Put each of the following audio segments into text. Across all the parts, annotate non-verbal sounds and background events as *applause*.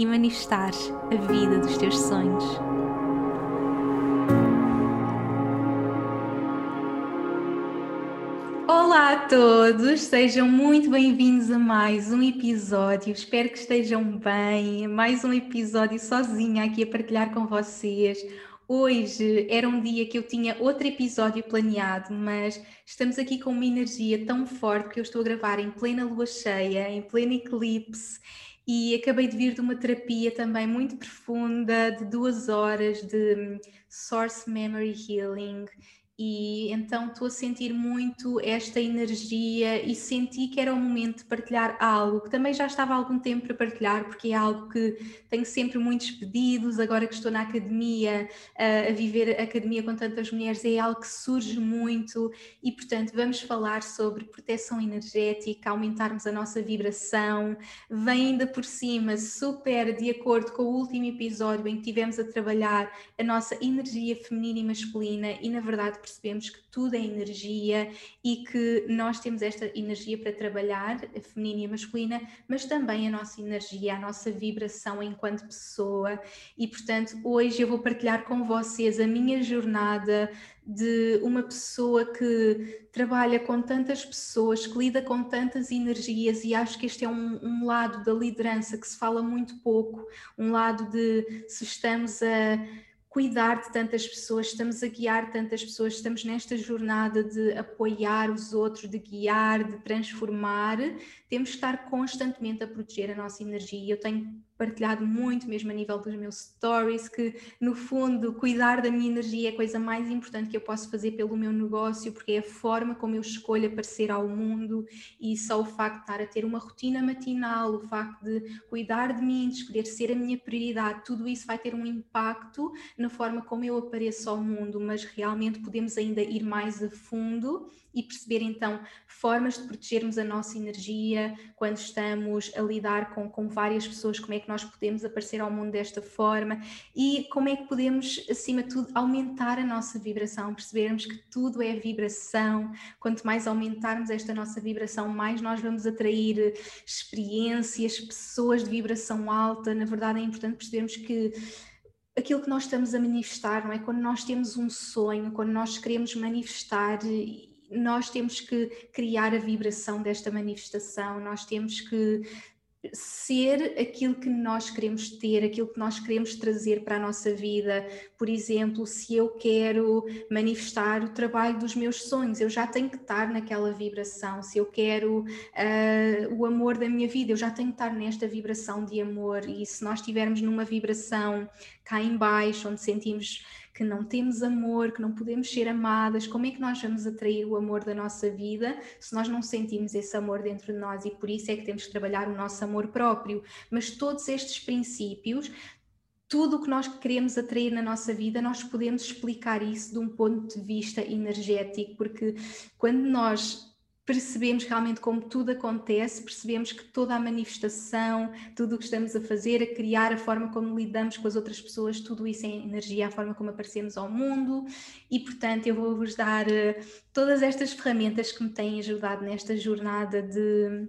e manifestares a vida dos teus sonhos. Olá a todos, sejam muito bem-vindos a mais um episódio. Espero que estejam bem. Mais um episódio sozinha aqui a partilhar com vocês. Hoje era um dia que eu tinha outro episódio planeado, mas estamos aqui com uma energia tão forte que eu estou a gravar em plena lua cheia, em pleno eclipse e acabei de vir de uma terapia também muito profunda, de duas horas de Source Memory Healing e então estou a sentir muito esta energia e senti que era o momento de partilhar algo que também já estava há algum tempo para partilhar, porque é algo que tenho sempre muitos pedidos, agora que estou na academia, a viver a academia com tantas mulheres, é algo que surge muito. E, portanto, vamos falar sobre proteção energética, aumentarmos a nossa vibração, vem ainda por cima, super de acordo com o último episódio em que tivemos a trabalhar a nossa energia feminina e masculina. E, na verdade, percebemos que tudo é energia e que nós temos esta energia para trabalhar, a feminina e a masculina, mas também a nossa energia, a nossa vibração enquanto pessoa. E portanto, hoje eu vou partilhar com vocês a minha jornada de uma pessoa que trabalha com tantas pessoas, que lida com tantas energias, e acho que este é um, um, lado da liderança que se fala muito pouco, um lado de se estamos a cuidar de tantas pessoas, estamos a guiar tantas pessoas, estamos nesta jornada de apoiar os outros, de guiar, de transformar, temos que estar constantemente a proteger a nossa energia. Eu tenho partilhado muito, mesmo a nível dos meus stories, que no fundo cuidar da minha energia é a coisa mais importante que eu posso fazer pelo meu negócio, porque é a forma como eu escolho aparecer ao mundo e só o facto de estar a ter uma rotina matinal, o facto de cuidar de mim, de escolher ser a minha prioridade, tudo isso vai ter um impacto na forma como eu apareço ao mundo, mas realmente podemos ainda ir mais a fundo e perceber então formas de protegermos a nossa energia quando estamos a lidar com, com várias pessoas, como é que nós podemos aparecer ao mundo desta forma e como é que podemos, acima de tudo, aumentar a nossa vibração, percebermos que tudo é vibração. Quanto mais aumentarmos esta nossa vibração, mais nós vamos atrair experiências, pessoas de vibração alta. Na verdade, é importante percebermos que aquilo que nós estamos a manifestar, não é? Quando nós temos um sonho, quando nós queremos manifestar nós temos que criar a vibração desta manifestação, nós temos que ser aquilo que nós queremos ter, aquilo que nós queremos trazer para a nossa vida. Por exemplo, se eu quero manifestar o trabalho dos meus sonhos, eu já tenho que estar naquela vibração. Se eu quero uh, o amor da minha vida, eu já tenho que estar nesta vibração de amor. E se nós estivermos numa vibração cá em baixo, onde sentimos que não temos amor, que não podemos ser amadas, como é que nós vamos atrair o amor da nossa vida se nós não sentimos esse amor dentro de nós? E por isso é que temos que trabalhar o nosso amor próprio. Mas todos estes princípios tudo o que nós queremos atrair na nossa vida, nós podemos explicar isso de um ponto de vista energético, porque quando nós percebemos realmente como tudo acontece, percebemos que toda a manifestação, tudo o que estamos a fazer, a criar, a forma como lidamos com as outras pessoas, tudo isso é energia, a forma como aparecemos ao mundo. E, portanto, eu vou-vos dar uh, todas estas ferramentas que me têm ajudado nesta jornada de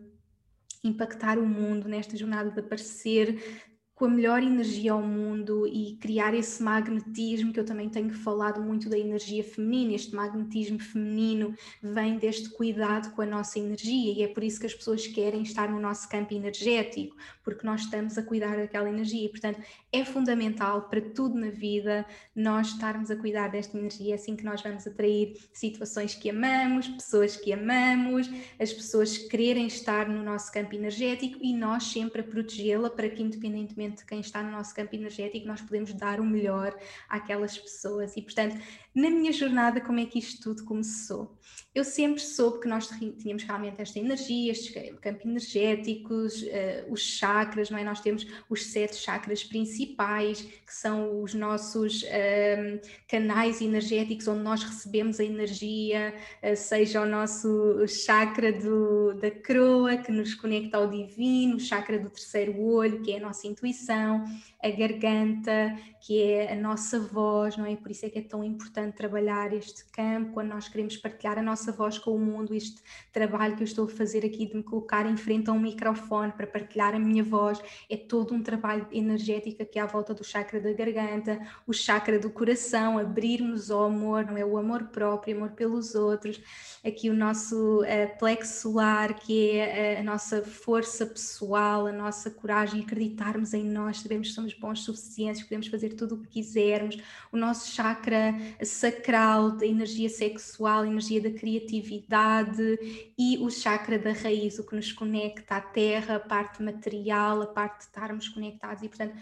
impactar o mundo, nesta jornada de aparecer com a melhor energia ao mundo e criar esse magnetismo que eu também tenho falado muito da energia feminina. Este magnetismo feminino vem deste cuidado com a nossa energia e é por isso que as pessoas querem estar no nosso campo energético, porque nós estamos a cuidar daquela energia. E, portanto, é fundamental para tudo na vida nós estarmos a cuidar desta energia, é assim que nós vamos atrair situações que amamos, pessoas que amamos, as pessoas quererem estar no nosso campo energético e nós sempre a protegê-la para que, independentemente quem está no nosso campo energético, nós podemos dar o melhor àquelas pessoas. E, portanto, na minha jornada, como é que isto tudo começou? Eu sempre soube que nós tínhamos realmente esta energia, estes campos energéticos, uh, os chakras, não é? Nós temos os sete chakras principais, que são os nossos uh, canais energéticos onde nós recebemos a energia, uh, seja o nosso chakra do, da croa, que nos conecta ao divino, o chakra do terceiro olho, que é a nossa intuição, a garganta, que é a nossa voz, não é? Por isso é que é tão importante trabalhar este campo, quando nós queremos partilhar a nossa voz com o mundo, este trabalho que eu estou a fazer aqui de me colocar em frente a um microfone para partilhar a minha voz, é todo um trabalho energético aqui à volta do chakra da garganta, o chakra do coração, abrirmos ao amor, não é? O amor próprio, amor pelos outros, aqui o nosso uh, plexo solar, que é a, a nossa força pessoal, a nossa coragem, acreditarmos em nós, sabemos que somos bons suficientes, podemos fazer tudo o que quisermos. O nosso chakra sacral, da energia sexual, energia da criatividade e o chakra da raiz, o que nos conecta à terra, a parte material, a parte de estarmos conectados e, portanto,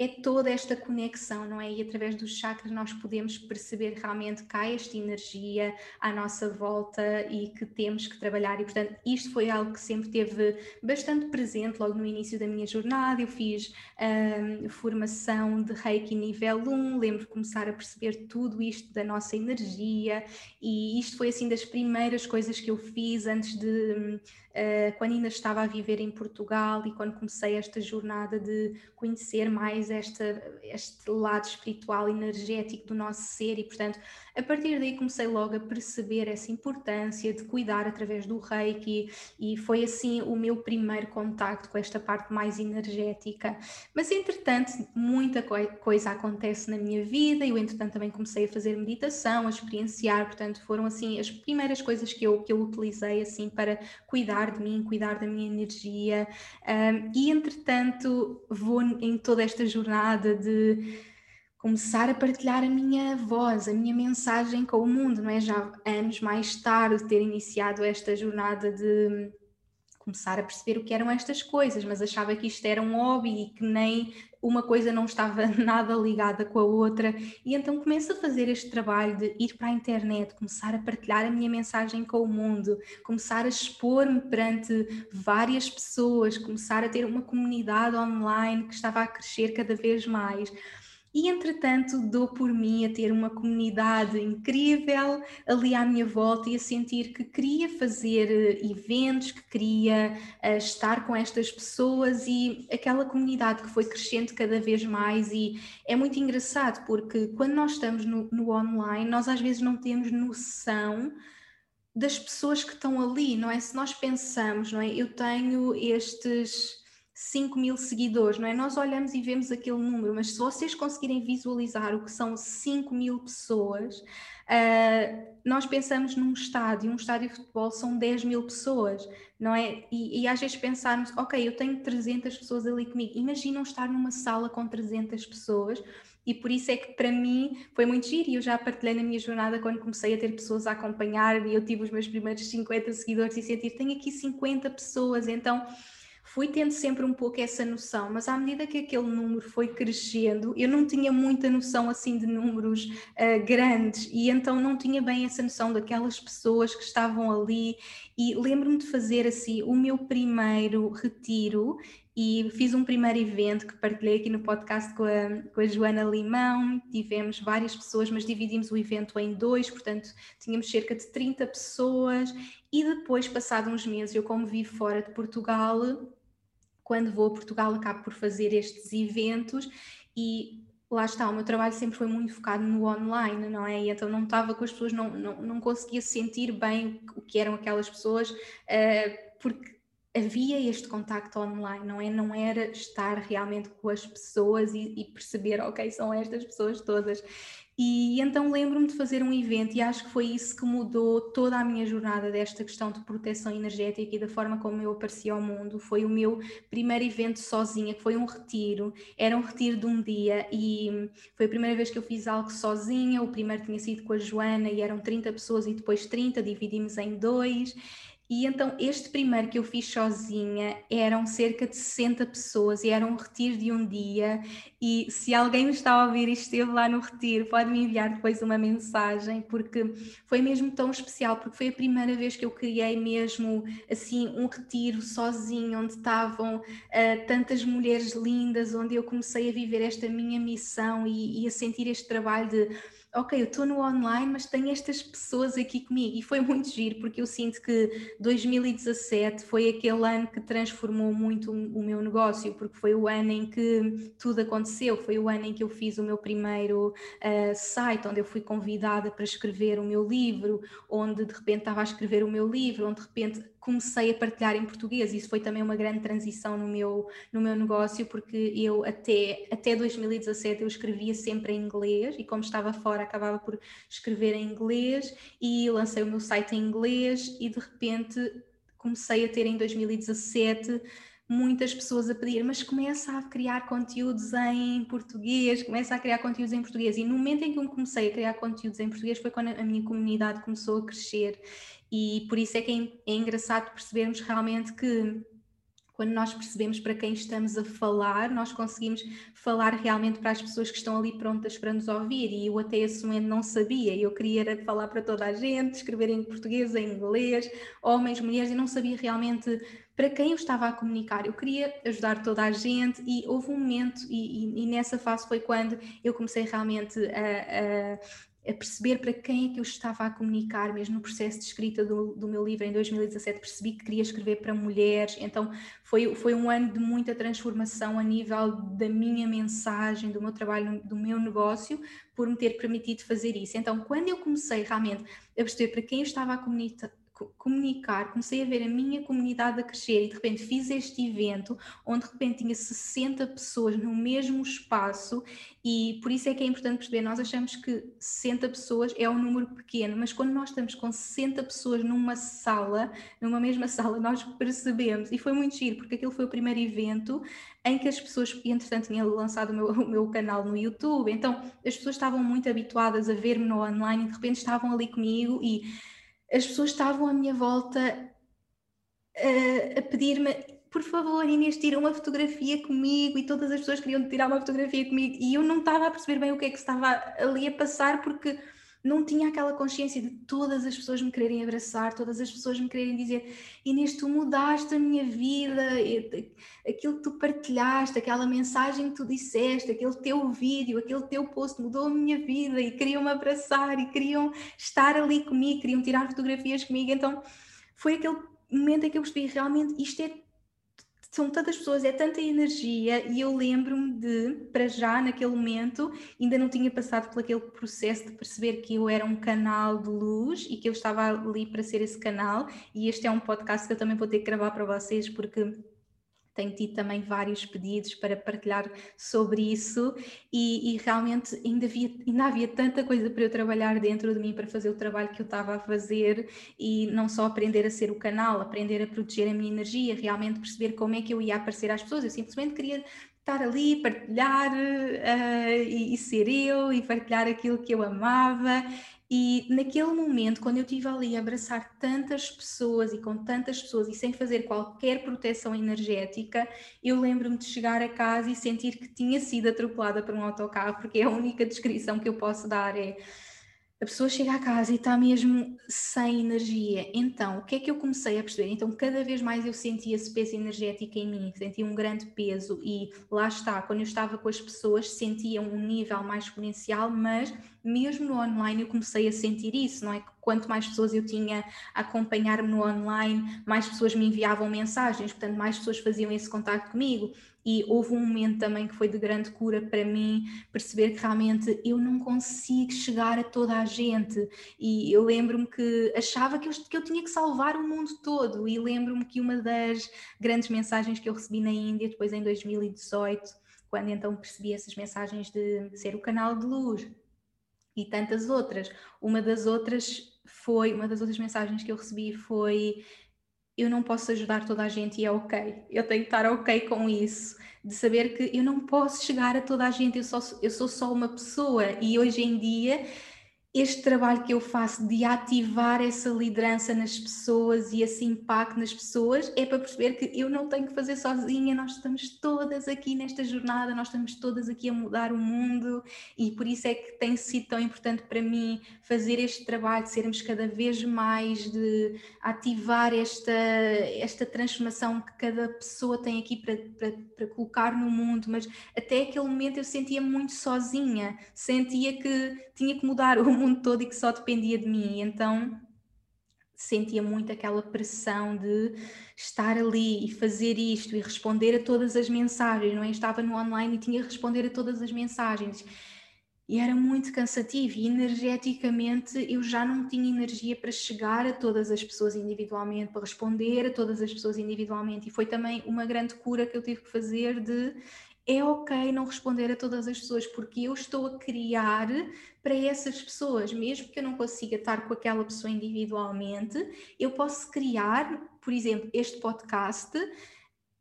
é toda esta conexão, não é? E através dos chakras nós podemos perceber realmente que há esta energia à nossa volta e que temos que trabalhar. E, portanto, isto foi algo que sempre teve bastante presente logo no início da minha jornada. Eu fiz um, formação de Reiki nível 1, lembro de começar a perceber tudo isto da nossa energia, e isto foi assim das primeiras coisas que eu fiz antes de uh, quando ainda estava a viver em Portugal e quando comecei esta jornada de conhecer mais esta, este lado espiritual, energético do nosso ser e, portanto, a partir daí comecei logo a perceber essa importância de cuidar através do reiki e foi assim o meu primeiro contacto com esta parte mais energética. Mas entretanto, muita coisa acontece na minha vida e eu entretanto também comecei a fazer meditação, a experienciar, portanto foram assim as primeiras coisas que eu, que eu utilizei assim para cuidar de mim, cuidar da minha energia um, e entretanto vou em toda esta jornada de começar a partilhar a minha voz, a minha mensagem com o mundo, não é? Já anos mais tarde ter iniciado esta jornada de começar a perceber o que eram estas coisas, mas achava que isto era um hobby e que nem uma coisa não estava *laughs* nada ligada com a outra, e então começo a fazer este trabalho de ir para a internet, começar a partilhar a minha mensagem com o mundo, começar a expor-me perante várias pessoas, começar a ter uma comunidade online que estava a crescer cada vez mais. E entretanto dou por mim a ter uma comunidade incrível ali à minha volta e a sentir que queria fazer eh, eventos, que queria uh, estar com estas pessoas e aquela comunidade que foi crescendo cada vez mais e é muito engraçado porque quando nós estamos no, no online nós às vezes não temos noção das pessoas que estão ali, não é? Se nós pensamos, não é? Eu tenho estes 5 mil seguidores, não é? Nós olhamos e vemos aquele número, mas se vocês conseguirem visualizar o que são 5 mil pessoas, uh, nós pensamos num estádio, um estádio de futebol são 10 mil pessoas, não é? E, e, às vezes pensarmos, ok, eu tenho 300 pessoas ali comigo, imaginam estar numa sala com 300 pessoas. E por isso é que para mim foi muito giro e eu já partilhei na minha jornada quando comecei a ter pessoas a acompanhar-me e eu tive os meus primeiros 50 seguidores e sentir, tenho aqui 50 pessoas, então fui tendo sempre um pouco essa noção, mas à medida que aquele número foi crescendo, eu não tinha muita noção assim de números uh, grandes e então não tinha bem essa noção daquelas pessoas que estavam ali. E lembro-me de fazer assim o meu primeiro retiro e fiz um primeiro evento que partilhei aqui no podcast com a, com a Joana Limão, tivemos várias pessoas, mas dividimos o evento em dois, portanto tínhamos cerca de 30 pessoas. E depois, passado uns meses, eu como vivo fora de Portugal, quando vou a Portugal acabo por fazer estes eventos e lá está, o meu trabalho sempre foi muito focado no online, não é? E então não estava com as pessoas, não, não, não conseguia sentir bem o que eram aquelas pessoas, uh, porque havia este contacto online, não é? Não era estar realmente com as pessoas e, e perceber, ok, são estas pessoas todas. E então lembro-me de fazer um evento e acho que foi isso que mudou toda a minha jornada desta questão de proteção energética e da forma como eu apareci ao mundo. Foi o meu primeiro evento sozinha, que foi um retiro. Era um retiro de um dia e foi a primeira vez que eu fiz algo sozinha. O primeiro tinha sido com a Joana e eram 30 pessoas e depois 30, dividimos em dois. E então este primeiro que eu fiz sozinha eram cerca de 60 pessoas e era um retiro de um dia. E se alguém me está a ouvir e esteve lá no retiro, pode me enviar depois uma mensagem, porque foi mesmo tão especial, porque foi a primeira vez que eu criei mesmo assim um retiro sozinho, onde estavam uh, tantas mulheres lindas, onde eu comecei a viver esta minha missão e, e a sentir este trabalho de ok, eu estou no online, mas tenho estas pessoas aqui comigo. E foi muito giro, porque eu sinto que 2017 foi aquele ano que transformou muito o meu negócio, porque foi o ano em que tudo aconteceu, foi o ano em que eu fiz o meu primeiro uh, site, onde eu fui convidada para escrever o meu livro, onde de repente estava a escrever o meu livro, onde de repente comecei a partilhar em português. Isso foi também uma grande transição no meu, no meu negócio, porque eu até, até 2017 eu escrevia sempre em inglês e como estava fora acabava por escrever em inglês e lancei o meu site em inglês e de repente comecei a ter em 2017 muitas pessoas a pedir, mas começa a criar conteúdos em português, começa a criar conteúdos em português. E no momento em que eu comecei a criar conteúdos em português foi quando a minha comunidade começou a crescer e por isso é que é, é engraçado percebermos realmente que quando nós percebemos para quem estamos a falar, nós conseguimos falar realmente para as pessoas que estão ali prontas para nos ouvir. E eu até esse momento não sabia. Eu queria falar para toda a gente, escrever em português, em inglês, homens, mulheres, e não sabia realmente para quem eu estava a comunicar. Eu queria ajudar toda a gente e houve um momento, e, e, e nessa fase foi quando eu comecei realmente a, a perceber para quem é que eu estava a comunicar, mesmo no processo de escrita do, do, meu livro em 2017, percebi que queria escrever para mulheres, então foi, foi um ano de muita transformação a nível da minha mensagem, do meu trabalho, do meu negócio, por me ter permitido fazer isso. Então, quando eu comecei realmente a perceber para quem eu estava a comunicar, comunicar, comecei a ver a minha comunidade a crescer e de repente fiz este evento onde de repente tinha 60 pessoas no mesmo espaço e por isso é que é importante perceber, nós achamos que 60 pessoas é um número pequeno, mas quando nós estamos com 60 pessoas numa sala, numa mesma *laughs* sala, nós percebemos, e foi muito giro, porque aquele foi o primeiro evento em que as pessoas, entretanto tinha lançado o meu, *laughs* o meu canal no YouTube, então as pessoas estavam muito habituadas a ver-me no online e de repente estavam ali comigo e as pessoas estavam à minha volta a, a pedir-me por favor, Inês, tira uma fotografia comigo. E todas as pessoas queriam tirar uma fotografia comigo. E eu não estava a perceber bem o que é que estava ali a passar porque não tinha aquela consciência de todas as pessoas me quererem abraçar, todas as pessoas me quererem dizer Inês, tu mudaste a minha vida, aquilo que tu partilhaste, aquela mensagem que tu disseste, aquele teu vídeo, aquele teu post mudou a minha vida e queriam me abraçar e queriam estar ali comigo, queriam tirar fotografias comigo, então foi aquele momento em que eu percebi realmente isto é são tantas pessoas, é tanta energia, e eu lembro-me de, para já, naquele momento, ainda não tinha passado por aquele processo de perceber que eu era um canal de luz e que eu estava ali para ser esse canal, e este é um podcast que eu também vou ter que gravar para vocês, porque tenho tido também vários pedidos para partilhar sobre isso e, e, realmente ainda havia, ainda havia tanta coisa para eu trabalhar dentro de mim para fazer o trabalho que eu estava a fazer e não só aprender a ser o canal, aprender a proteger a minha energia, realmente perceber como é que eu ia aparecer às pessoas. Eu simplesmente queria estar ali, partilhar uh, e, e, ser eu e partilhar aquilo que eu amava e naquele momento, quando eu estive ali a abraçar tantas pessoas e com tantas pessoas e sem fazer qualquer proteção energética, eu lembro-me de chegar a casa e sentir que tinha sido atropelada por um autocarro, porque é a única descrição que eu posso dar é a pessoa chega a casa e está mesmo sem energia. Então, o que é que eu comecei a perceber? Então, cada vez mais eu sentia esse peso energético em mim, sentia um grande peso, e lá está, quando eu estava com as pessoas, sentia um nível mais exponencial, mas mesmo no online eu comecei a sentir isso, não é? Quanto mais pessoas eu tinha a acompanhar-me no online, mais pessoas me enviavam mensagens, portanto, mais pessoas faziam esse contato comigo. E houve um momento também que foi de grande cura para mim, perceber que realmente eu não consigo chegar a toda a gente. E eu lembro-me que achava que eu, que eu tinha que salvar o mundo todo. E lembro-me que uma das grandes mensagens que eu recebi na Índia, depois em 2018, quando então percebi essas mensagens de ser o canal de luz, e tantas outras. Uma das outras foi, uma das outras mensagens que eu recebi foi eu não posso ajudar toda a gente e é ok. Eu tenho que estar ok com isso, de saber que eu não posso chegar a toda a gente, eu, só, eu sou só uma pessoa e hoje em dia este trabalho que eu faço de ativar essa liderança nas pessoas e esse impacto nas pessoas é para perceber que eu não tenho que fazer sozinha, nós estamos todas aqui nesta jornada, nós estamos todas aqui a mudar o mundo e por isso é que tem sido tão importante para mim fazer este trabalho, de sermos cada vez mais, de ativar esta, esta transformação que cada pessoa tem aqui para, para, para colocar no mundo, mas até aquele momento eu sentia muito sozinha, sentia que tinha que mudar o mundo todo e que só dependia de mim. Então sentia muito aquela pressão de estar ali e fazer isto e responder a todas as mensagens, não é? Estava no online e tinha que responder a todas as mensagens. E era muito cansativo e energeticamente eu já não tinha energia para chegar a todas as pessoas individualmente, para responder a todas as pessoas individualmente. E foi também uma grande cura que eu tive que fazer de é ok não responder a todas as pessoas, porque eu estou a criar para essas pessoas, mesmo que eu não consiga estar com aquela pessoa individualmente, eu posso criar, por exemplo, este podcast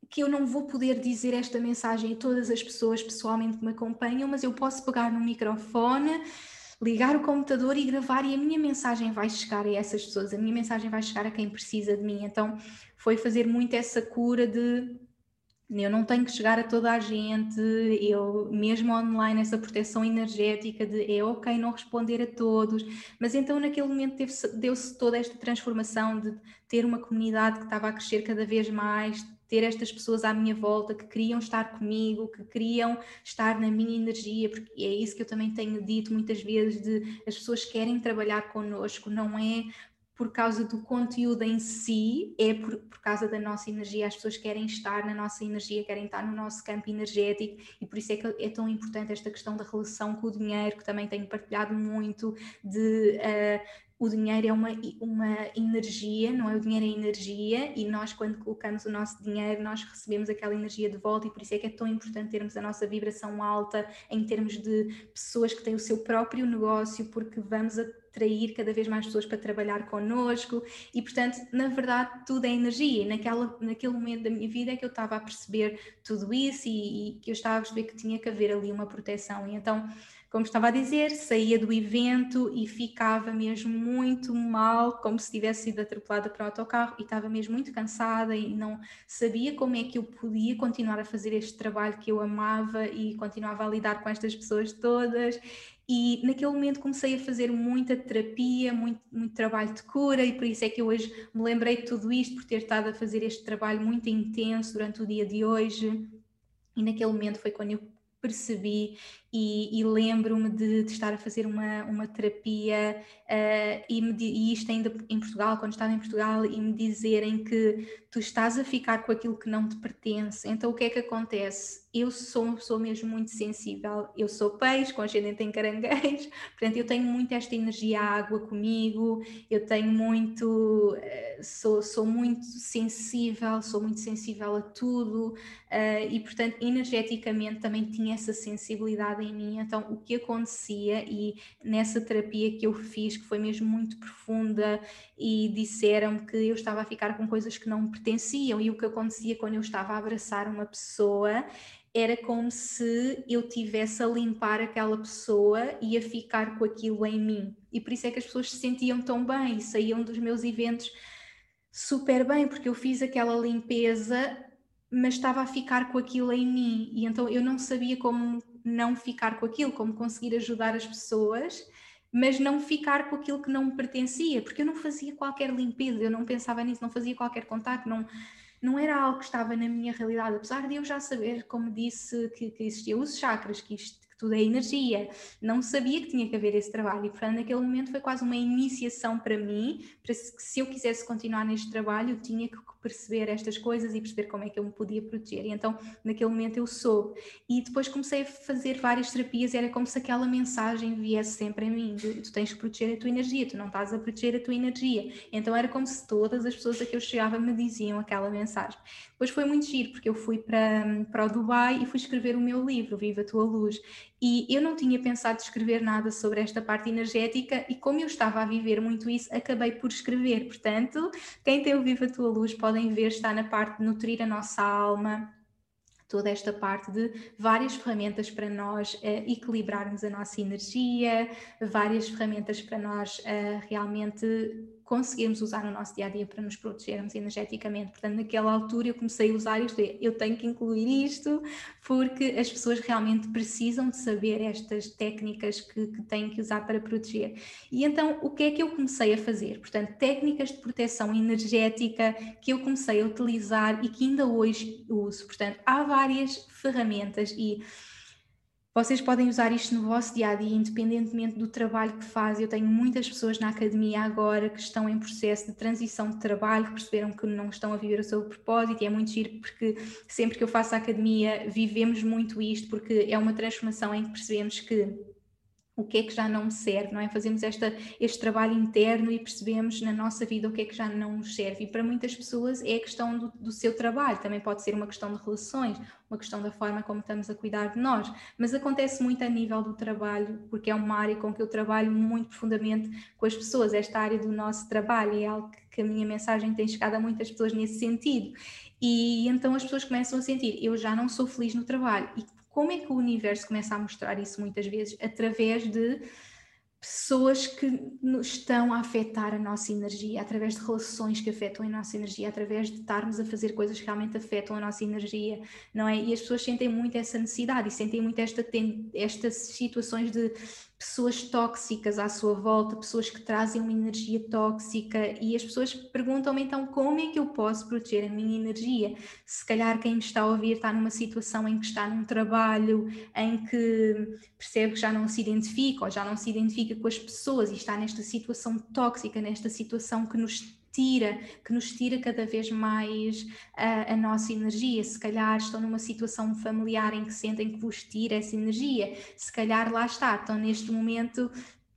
que eu não vou poder dizer esta mensagem a todas as pessoas pessoalmente que me acompanham, mas eu posso pegar no microfone, ligar o computador e gravar e a minha mensagem vai chegar a essas pessoas, a minha mensagem vai chegar a quem precisa de mim. Então foi fazer muito essa cura de eu não tenho que chegar a toda a gente, eu mesmo online essa proteção energética de é ok não responder a todos, mas então naquele momento deu-se toda esta transformação de ter uma comunidade que estava a crescer cada vez mais, ter estas pessoas à minha volta que queriam estar comigo, que queriam estar na minha energia, porque é isso que eu também tenho dito muitas vezes de as pessoas querem trabalhar connosco, não é por causa do conteúdo em si, é por, por causa da nossa energia. As pessoas querem estar na nossa energia, querem estar no nosso campo energético e por isso é que é tão importante esta questão da relação com o dinheiro, que também tenho partilhado muito, de uh, o dinheiro é uma, uma energia, não é? O dinheiro é energia e nós, quando colocamos o nosso dinheiro, nós recebemos aquela energia de volta e por isso é que é tão importante termos a nossa vibração alta em termos de pessoas que têm o seu próprio negócio, porque vamos atrair cada vez mais pessoas para trabalhar connosco e, portanto, na verdade, tudo é energia. E naquela, naquele momento da minha vida é que eu estava a perceber tudo isso e, e que eu estava a perceber que tinha que haver ali uma proteção. E então como estava a dizer, saía do evento e ficava mesmo muito mal, como se tivesse sido atropelada para o autocarro e estava mesmo muito cansada e não sabia como é que eu podia continuar a fazer este trabalho que eu amava e continuava a lidar com estas pessoas todas. E naquele momento comecei a fazer muita terapia, muito, muito trabalho de cura, e por isso é que eu hoje me lembrei de tudo isto, por ter estado a fazer este trabalho muito intenso durante o dia de hoje. E naquele momento foi quando eu percebi e, e lembro-me de, de, estar a fazer uma, uma terapia uh, e, me, e isto ainda em Portugal, quando estava em Portugal, e me dizerem que tu estás a ficar com aquilo que não te pertence. Então o que é que acontece? Eu sou uma pessoa mesmo muito sensível. Eu sou peixe, com ascendente em caranguejo, *laughs* portanto eu tenho muito esta energia água comigo, eu tenho muito, uh, sou, sou muito sensível, sou muito sensível a tudo uh, e portanto energeticamente também tinha essa sensibilidade em mim. Então, o que acontecia, e nessa terapia que eu fiz, que foi mesmo muito profunda, e disseram que eu estava a ficar com coisas que não me pertenciam, e o que acontecia quando eu estava a abraçar uma pessoa era como se eu tivesse a limpar aquela pessoa e a ficar com aquilo em mim. E por isso é que as pessoas se sentiam tão bem e saíam dos meus eventos super bem, porque eu fiz aquela limpeza, mas estava a ficar com aquilo em mim. E então eu não sabia como não ficar com aquilo, como conseguir ajudar as pessoas, mas não ficar com aquilo que não me pertencia, porque eu não fazia qualquer limpeza, eu não pensava nisso, não fazia qualquer contato, não, não era algo que estava na minha realidade, apesar de eu já saber, como disse, que, que existia os chakras, que isto tudo é energia. Não sabia que tinha que haver esse trabalho e, portanto, naquele momento foi quase uma iniciação para mim, para se, eu quisesse continuar neste trabalho, eu tinha que perceber estas coisas e perceber como é que eu me podia proteger. E então, naquele momento eu soube. E depois comecei a fazer várias terapias, era como se aquela mensagem viesse sempre a mim, de, tu tens que proteger a tua energia, tu não estás a proteger a tua energia. Então era como se todas as pessoas a que eu chegava me diziam aquela mensagem. Depois foi muito giro, porque eu fui para, para o Dubai e fui escrever o meu livro, Viva a Tua Luz. E eu não tinha pensado escrever nada sobre esta parte energética e como eu estava a viver muito isso, acabei por escrever. Portanto, quem tem o Viva a Tua Luz podem ver, está na parte de nutrir a nossa alma, toda esta parte de várias ferramentas para nós uh, equilibrarmos a nossa energia, várias ferramentas para nós uh, realmente conseguirmos usar no nosso dia a dia para nos protegermos energeticamente. Portanto, naquela altura eu comecei a usar isto, eu tenho que incluir isto, porque as pessoas realmente precisam de saber estas técnicas que, que têm que usar para proteger. E então, o que é que eu comecei a fazer? Portanto, técnicas de proteção energética que eu comecei a utilizar e que ainda hoje uso. Portanto, há várias ferramentas e vocês podem usar isto no vosso dia a dia, independentemente do trabalho que fazem. Eu tenho muitas pessoas na academia agora que estão em processo de transição de trabalho, que perceberam que não estão a viver o seu propósito, e é muito giro porque sempre que eu faço a academia vivemos muito isto, porque é uma transformação em que percebemos que o que é que já não me serve, não é? Fazemos esta, este trabalho interno e percebemos na nossa vida o que é que já não nos serve. E para muitas pessoas é a questão do, do, seu trabalho, também pode ser uma questão de relações, uma questão da forma como estamos a cuidar de nós. Mas acontece muito a nível do trabalho, porque é uma área com que eu trabalho muito profundamente com as pessoas. Esta área do nosso trabalho é algo que, que a minha mensagem tem chegado a muitas pessoas nesse sentido. E então as pessoas começam a sentir: eu já não sou feliz no trabalho. E como é que o universo começa a mostrar isso muitas vezes? Através de pessoas que estão a afetar a nossa energia, através de relações que afetam a nossa energia, através de estarmos a fazer coisas que realmente afetam a nossa energia, não é? E as pessoas sentem muito essa necessidade e sentem muito esta, estas situações de pessoas tóxicas à sua volta, pessoas que trazem uma energia tóxica e as pessoas perguntam-me então como é que eu posso proteger a minha energia? Se calhar quem me está a ouvir está numa situação em que está num trabalho em que percebe que já não se identifica ou já não se identifica com as pessoas e está nesta situação tóxica, nesta situação que nos tira, que nos tira cada vez mais a, a, nossa energia. Se calhar estão numa situação familiar em que sentem que vos tira essa energia, se calhar lá está, estão neste momento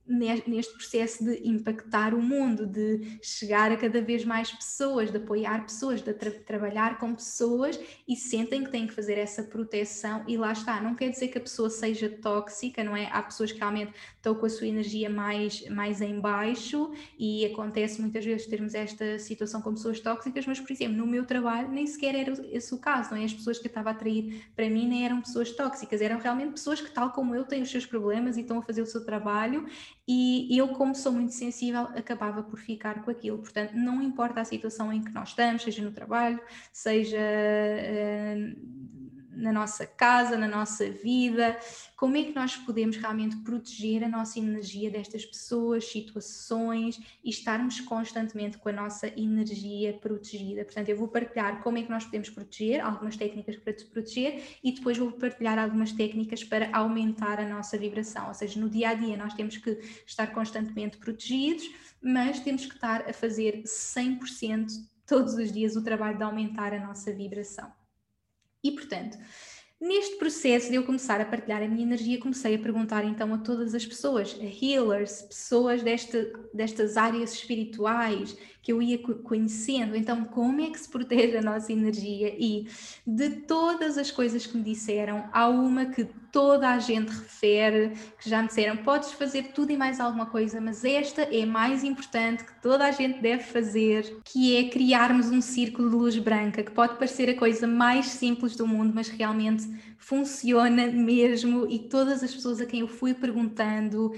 neste processo de impactar o mundo, de chegar a cada vez mais pessoas, de apoiar pessoas, de tra trabalhar com pessoas e sentem que têm que fazer essa proteção e lá está. Não quer dizer que a pessoa seja tóxica, não é? Há pessoas que realmente estão com a sua energia mais, mais em baixo e acontece muitas vezes termos esta situação com pessoas tóxicas, mas por exemplo, no meu trabalho nem sequer era esse o caso, não é? As pessoas que eu estava a atrair para mim nem eram pessoas tóxicas, eram realmente pessoas que tal como eu têm os seus problemas e estão a fazer o seu trabalho e eu, como sou muito sensível, acabava por ficar com aquilo. Portanto, não importa a situação em que nós estamos, seja no trabalho, seja uh, na nossa casa, na nossa vida, como é que nós podemos realmente proteger a nossa energia destas pessoas, situações e estarmos constantemente com a nossa energia protegida. Portanto, eu vou partilhar como é que nós podemos proteger, algumas técnicas para te proteger e depois vou partilhar algumas técnicas para aumentar a nossa vibração. Ou seja, no dia a dia nós temos que estar constantemente protegidos, mas temos que estar a fazer 100% todos os dias o trabalho de aumentar a nossa vibração. E portanto, neste processo de eu começar a partilhar a minha energia, comecei a perguntar então a todas as pessoas, a healers, pessoas desta, destas áreas espirituais que eu ia conhecendo, então como é que se protege a nossa energia? E de todas as coisas que me disseram, há uma que toda a gente refere, que já me disseram, podes fazer tudo e mais alguma coisa, mas esta é mais importante que toda a gente deve fazer, que é criarmos um círculo de luz branca, que pode parecer a coisa mais simples do mundo, mas realmente funciona mesmo. E todas as pessoas a quem eu fui perguntando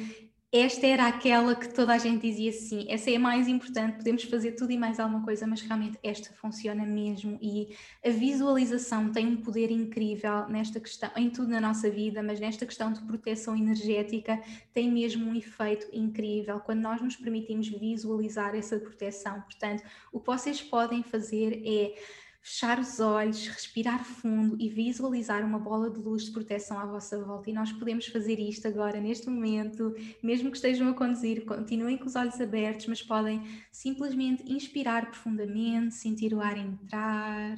esta era aquela que toda a gente dizia sim, essa é a mais importante, podemos fazer tudo e mais alguma coisa, mas realmente esta funciona mesmo e a visualização tem um poder incrível nesta questão, em tudo na nossa vida, mas nesta questão de proteção energética tem mesmo um efeito incrível quando nós nos permitimos visualizar essa proteção. Portanto, o que vocês podem fazer é fechar os olhos, respirar fundo e visualizar uma bola de luz de proteção à vossa volta. E nós podemos fazer isto agora, neste momento, mesmo que estejam a conduzir, continuem com os olhos abertos, mas podem simplesmente inspirar profundamente, sentir o ar entrar.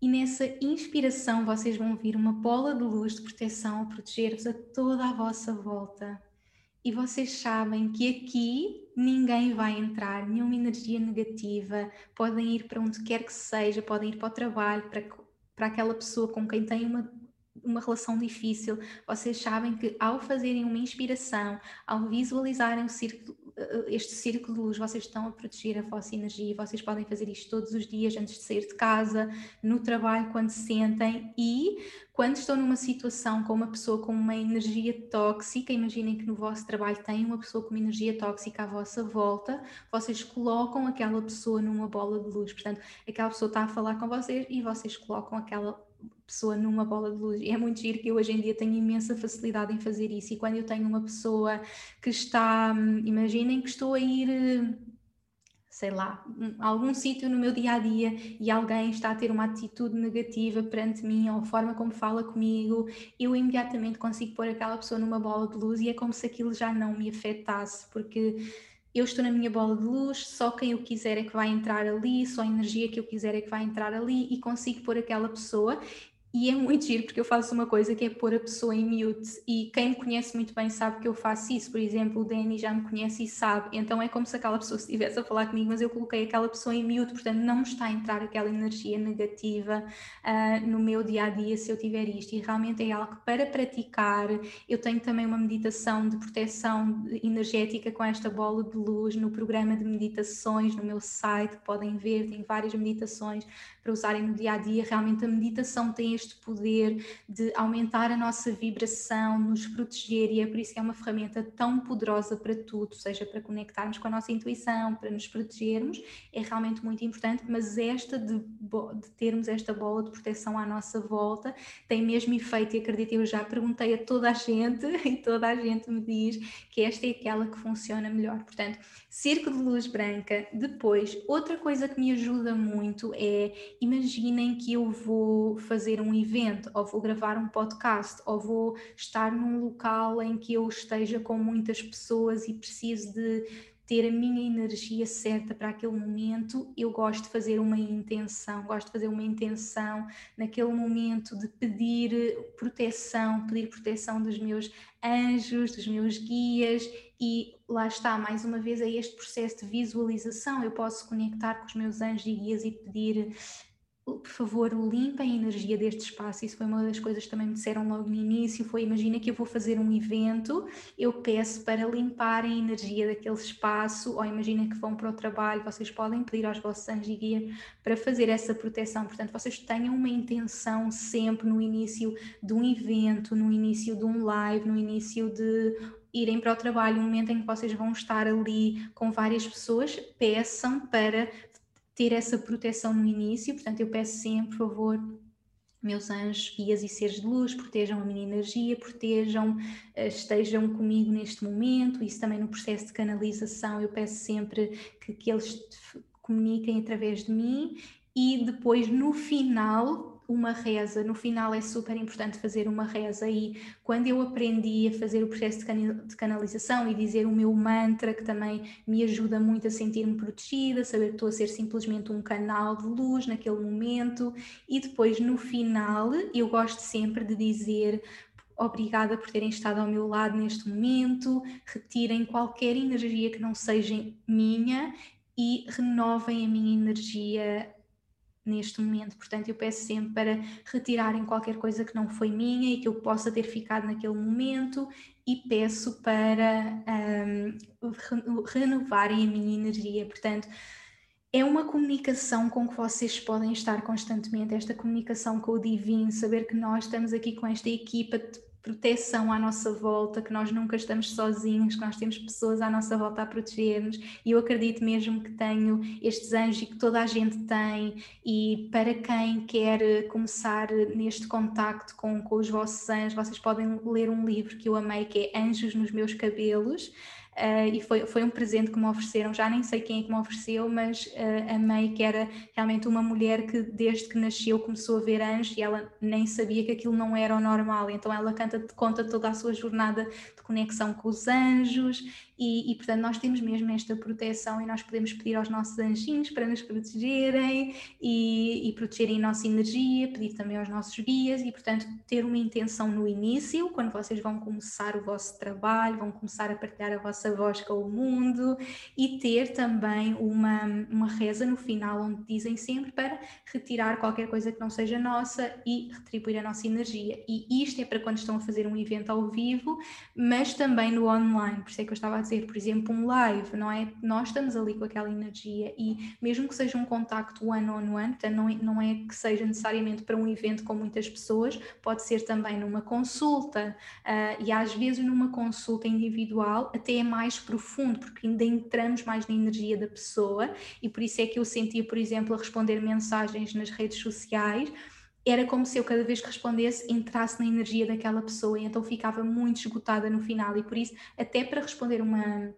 E nessa inspiração vocês vão vir uma bola de luz de proteção a proteger-vos a toda a vossa volta e vocês sabem que aqui ninguém vai entrar, nenhuma energia negativa, podem ir para onde quer que seja, podem ir para o trabalho, para, para aquela pessoa com quem têm uma, uma relação difícil, vocês sabem que ao fazerem uma inspiração, ao visualizarem o círculo, este círculo de luz, vocês estão a proteger a vossa energia, vocês podem fazer isto todos os dias antes de sair de casa, no trabalho, quando se sentem e quando estão numa situação com uma pessoa com uma energia tóxica, imaginem que no vosso trabalho tem uma pessoa com uma energia tóxica à vossa volta, vocês colocam aquela pessoa numa bola de luz, portanto, aquela pessoa está a falar com vocês e vocês colocam aquela pessoa numa bola de luz. E é muito giro que eu hoje em dia tenho imensa facilidade em fazer isso. E quando eu tenho uma pessoa que está, hum, imaginem que estou a ir hum, sei lá, a algum sítio no meu dia a dia e alguém está a ter uma atitude negativa perante mim ou a forma como fala comigo, eu imediatamente consigo pôr aquela pessoa numa bola de luz e é como se aquilo já não me afetasse, porque eu estou na minha bola de luz, só quem eu quiser é que vai entrar ali, só a energia que eu quiser é que vai entrar ali e consigo pôr aquela pessoa e é muito giro porque eu faço uma coisa que é pôr a pessoa em mute e quem me conhece muito bem sabe que eu faço isso. Por exemplo, o Danny já me conhece e sabe, então é como se aquela pessoa estivesse a falar comigo, mas eu coloquei aquela pessoa em mute, portanto não me está a entrar aquela energia negativa uh, no meu dia a dia se eu tiver isto. E realmente é algo que para praticar, eu tenho também uma meditação de proteção energética com esta bola de luz no programa de meditações no meu site, podem ver, tem várias meditações para usarem no dia a dia. Realmente a meditação tem este poder de aumentar a nossa vibração, nos proteger, e é por isso que é uma ferramenta tão poderosa para tudo, seja para conectarmos com a nossa intuição, para nos protegermos, é realmente muito importante. Mas esta de, de termos esta bola de proteção à nossa volta tem mesmo efeito, e acredito, eu já perguntei a toda a gente, *laughs* e toda a gente me diz que esta é aquela que funciona melhor. Portanto, Circo de luz branca. Depois, outra coisa que me ajuda muito é imaginem que eu vou fazer um evento, ou vou gravar um podcast, ou vou estar num local em que eu esteja com muitas pessoas e preciso de ter a minha energia certa para aquele momento, eu gosto de fazer uma intenção, gosto de fazer uma intenção naquele momento de pedir proteção, pedir proteção dos meus anjos, dos meus guias e lá está, mais uma vez, é este processo de visualização. Eu posso conectar com os meus anjos e guias e pedir por favor, limpem a energia deste espaço. Isso foi uma das coisas que também me disseram logo no início. Foi, imagina que eu vou fazer um evento, eu peço para limparem a energia daquele espaço, ou imagina que vão para o trabalho, vocês podem pedir aos vossos anjos e guia para fazer essa proteção. Portanto, vocês tenham uma intenção sempre no início de um evento, no início de um live, no início de irem para o trabalho, um momento em que vocês vão estar ali com várias pessoas, peçam para ter essa proteção no início, portanto, eu peço sempre, por favor, meus anjos, guias e seres de luz, protejam a minha energia, protejam, eh, estejam comigo neste momento. Isso também no processo de canalização, eu peço sempre que, que eles comuniquem através de mim. E depois, no final, uma reza. No final é super importante fazer uma reza e quando eu aprendi a fazer o processo de canalização e dizer o meu mantra, que também me ajuda muito a sentir-me protegida, saber que estou a ser simplesmente um canal de luz naquele momento e depois no final eu gosto sempre de dizer obrigada por terem estado ao meu lado neste momento, retirem qualquer energia que não seja minha e renovem a minha energia neste momento. Portanto, eu peço sempre para retirarem qualquer coisa que não foi minha e que eu possa ter ficado naquele momento e peço para um, renovarem a minha energia. Portanto, é uma comunicação com que vocês podem estar constantemente, esta comunicação com o divino, saber que nós estamos aqui com esta equipa de proteção à nossa volta, que nós nunca estamos sozinhos, que nós temos pessoas à nossa volta a proteger-nos. E eu acredito mesmo que tenho estes anjos e que toda a gente tem. E para quem quer começar neste contacto com, com os vossos anjos, vocês podem ler um livro que eu amei que é Anjos nos Meus Cabelos uh, e foi, foi um presente que me ofereceram, já nem sei quem é que me ofereceu, mas uh, amei que era realmente uma mulher que desde que nasceu começou a ver anjos e ela nem sabia que aquilo não era o normal, então ela canta, conta toda a sua jornada de conexão com os anjos e, e, portanto nós temos mesmo esta proteção e nós podemos pedir aos nossos anjinhos para nos protegerem e, e protegerem a nossa energia, pedir também aos nossos guias e portanto ter uma intenção no início, quando vocês vão começar o vosso trabalho, vão começar a partilhar a vossa voz com o mundo e ter também uma, uma reza no final onde dizem sempre para retirar qualquer coisa que não seja nossa e retribuir a nossa energia. E isto é para quando estão a fazer um evento ao vivo, mas também no online, por isso é que eu estava a dizer fazer, por exemplo, um live, não é? Nós estamos ali com aquela energia e mesmo que seja um contacto one-on-one, -on -one, portanto, não, é, não é que seja necessariamente para um evento com muitas pessoas, pode ser também numa consulta uh, e às vezes numa consulta individual até é mais profundo, porque ainda entramos mais na energia da pessoa e por isso é que eu sentia, por exemplo, a responder mensagens nas redes sociais era como se eu cada vez que respondesse entrasse na energia daquela pessoa e então ficava muito esgotada no final e por isso até para responder uma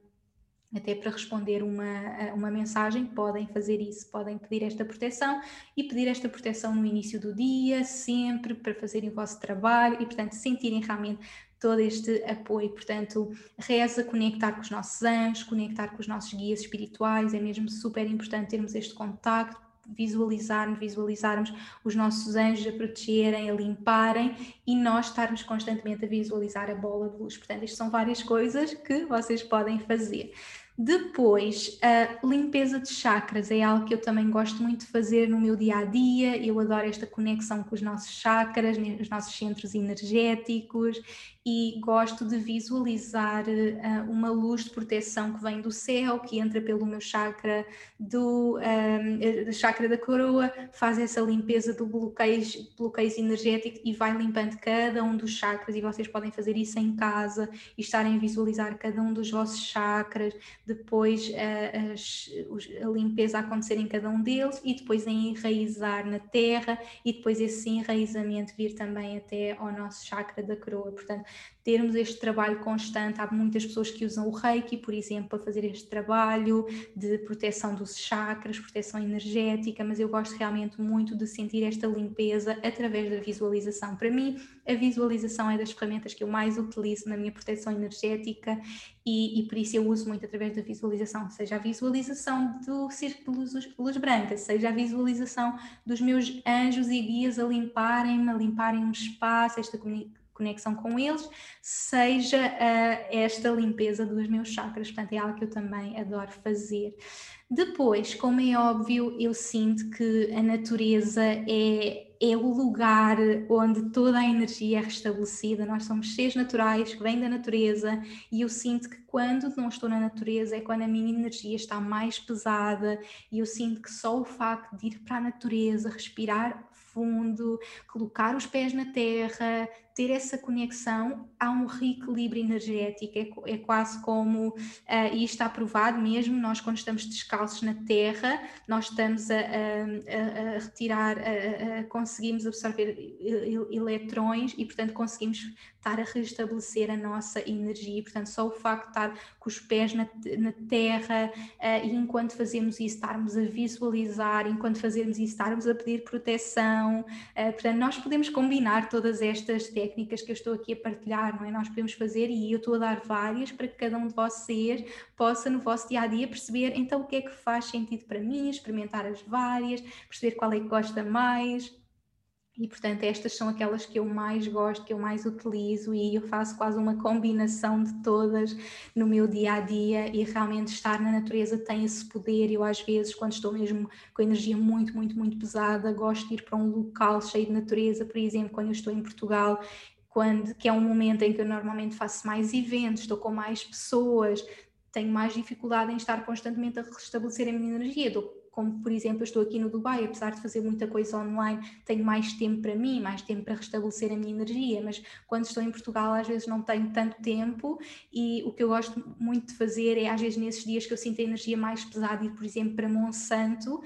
até para responder uma, uma mensagem podem fazer isso, podem pedir esta proteção e pedir esta proteção no início do dia, sempre para fazerem o vosso trabalho e portanto sentirem realmente todo este apoio. Portanto, reza, conectar com os nossos anjos, conectar com os nossos guias espirituais, é mesmo super importante termos este contacto, visualizarmos, visualizarmos os nossos anjos a protegerem, a limparem e nós estarmos constantemente a visualizar a bola de luz. Portanto, isto são várias coisas que vocês podem fazer. Depois, a limpeza de chakras é algo que eu também gosto muito de fazer no meu dia a dia. Eu adoro esta conexão com os nossos chakras, os nossos centros energéticos e gosto de visualizar uh, uma luz de proteção que vem do céu, que entra pelo meu chakra do, um, chakra da coroa, faz essa limpeza do bloqueio, bloqueios energético e vai limpando cada um dos chakras e vocês podem fazer isso em casa e estarem a visualizar cada um dos vossos chakras, depois uh, a limpeza acontecer em cada um deles e depois enraizar na terra e depois esse enraizamento vir também até ao nosso chakra da coroa. Portanto, termos este trabalho constante. Há muitas pessoas que usam o Reiki, por exemplo, para fazer este trabalho de proteção dos chakras, proteção energética, mas eu gosto realmente muito de sentir esta limpeza através da visualização. Para mim, a visualização é das ferramentas que eu mais utilizo na minha proteção energética e, e por isso eu uso muito através da visualização, seja a visualização do círculo de luz, luz branca, seja a visualização dos meus anjos e guias a limparem-me, a limparem um espaço, esta comunicação conexão com eles, seja uh, esta limpeza dos meus chakras. Portanto, é algo que eu também adoro fazer. Depois, como é óbvio, eu sinto que a natureza é, é o lugar onde toda a energia é restabelecida. Nós somos seres naturais que vêm da natureza e eu sinto que quando não estou na natureza é quando a minha energia está mais pesada e eu sinto que só o facto de ir para a natureza, respirar fundo, colocar os pés na terra, ter essa conexão, há um reequilíbrio energético, é, é quase como, uh, e está provado mesmo, nós quando estamos descalços na terra, nós estamos a, a, a retirar, a, conseguimos absorver eletrões e portanto conseguimos estar a restabelecer a nossa energia, portanto só o facto de estar com os pés na, na terra uh, e enquanto fazemos isso estarmos a visualizar, enquanto fazemos isso estarmos a pedir proteção, uh, portanto nós podemos combinar todas estas técnicas que eu estou aqui a partilhar, não é? Nós podemos fazer e eu estou a dar várias para que cada um de vocês possa no vosso dia a dia perceber então o que é que faz sentido para mim, experimentar as várias, perceber qual é que gosta mais. E portanto, estas são aquelas que eu mais gosto, que eu mais utilizo, e eu faço quase uma combinação de todas no meu dia a dia. E realmente estar na natureza tem esse poder. Eu, às vezes, quando estou mesmo com energia muito, muito, muito pesada, gosto de ir para um local cheio de natureza. Por exemplo, quando eu estou em Portugal, quando, que é um momento em que eu normalmente faço mais eventos, estou com mais pessoas, tenho mais dificuldade em estar constantemente a restabelecer a minha energia. Como por exemplo eu estou aqui no Dubai, apesar de fazer muita coisa online, tenho mais tempo para mim, mais tempo para restabelecer a minha energia, mas quando estou em Portugal às vezes não tenho tanto tempo e o que eu gosto muito de fazer é às vezes nesses dias que eu sinto a energia mais pesada ir por exemplo para Monsanto,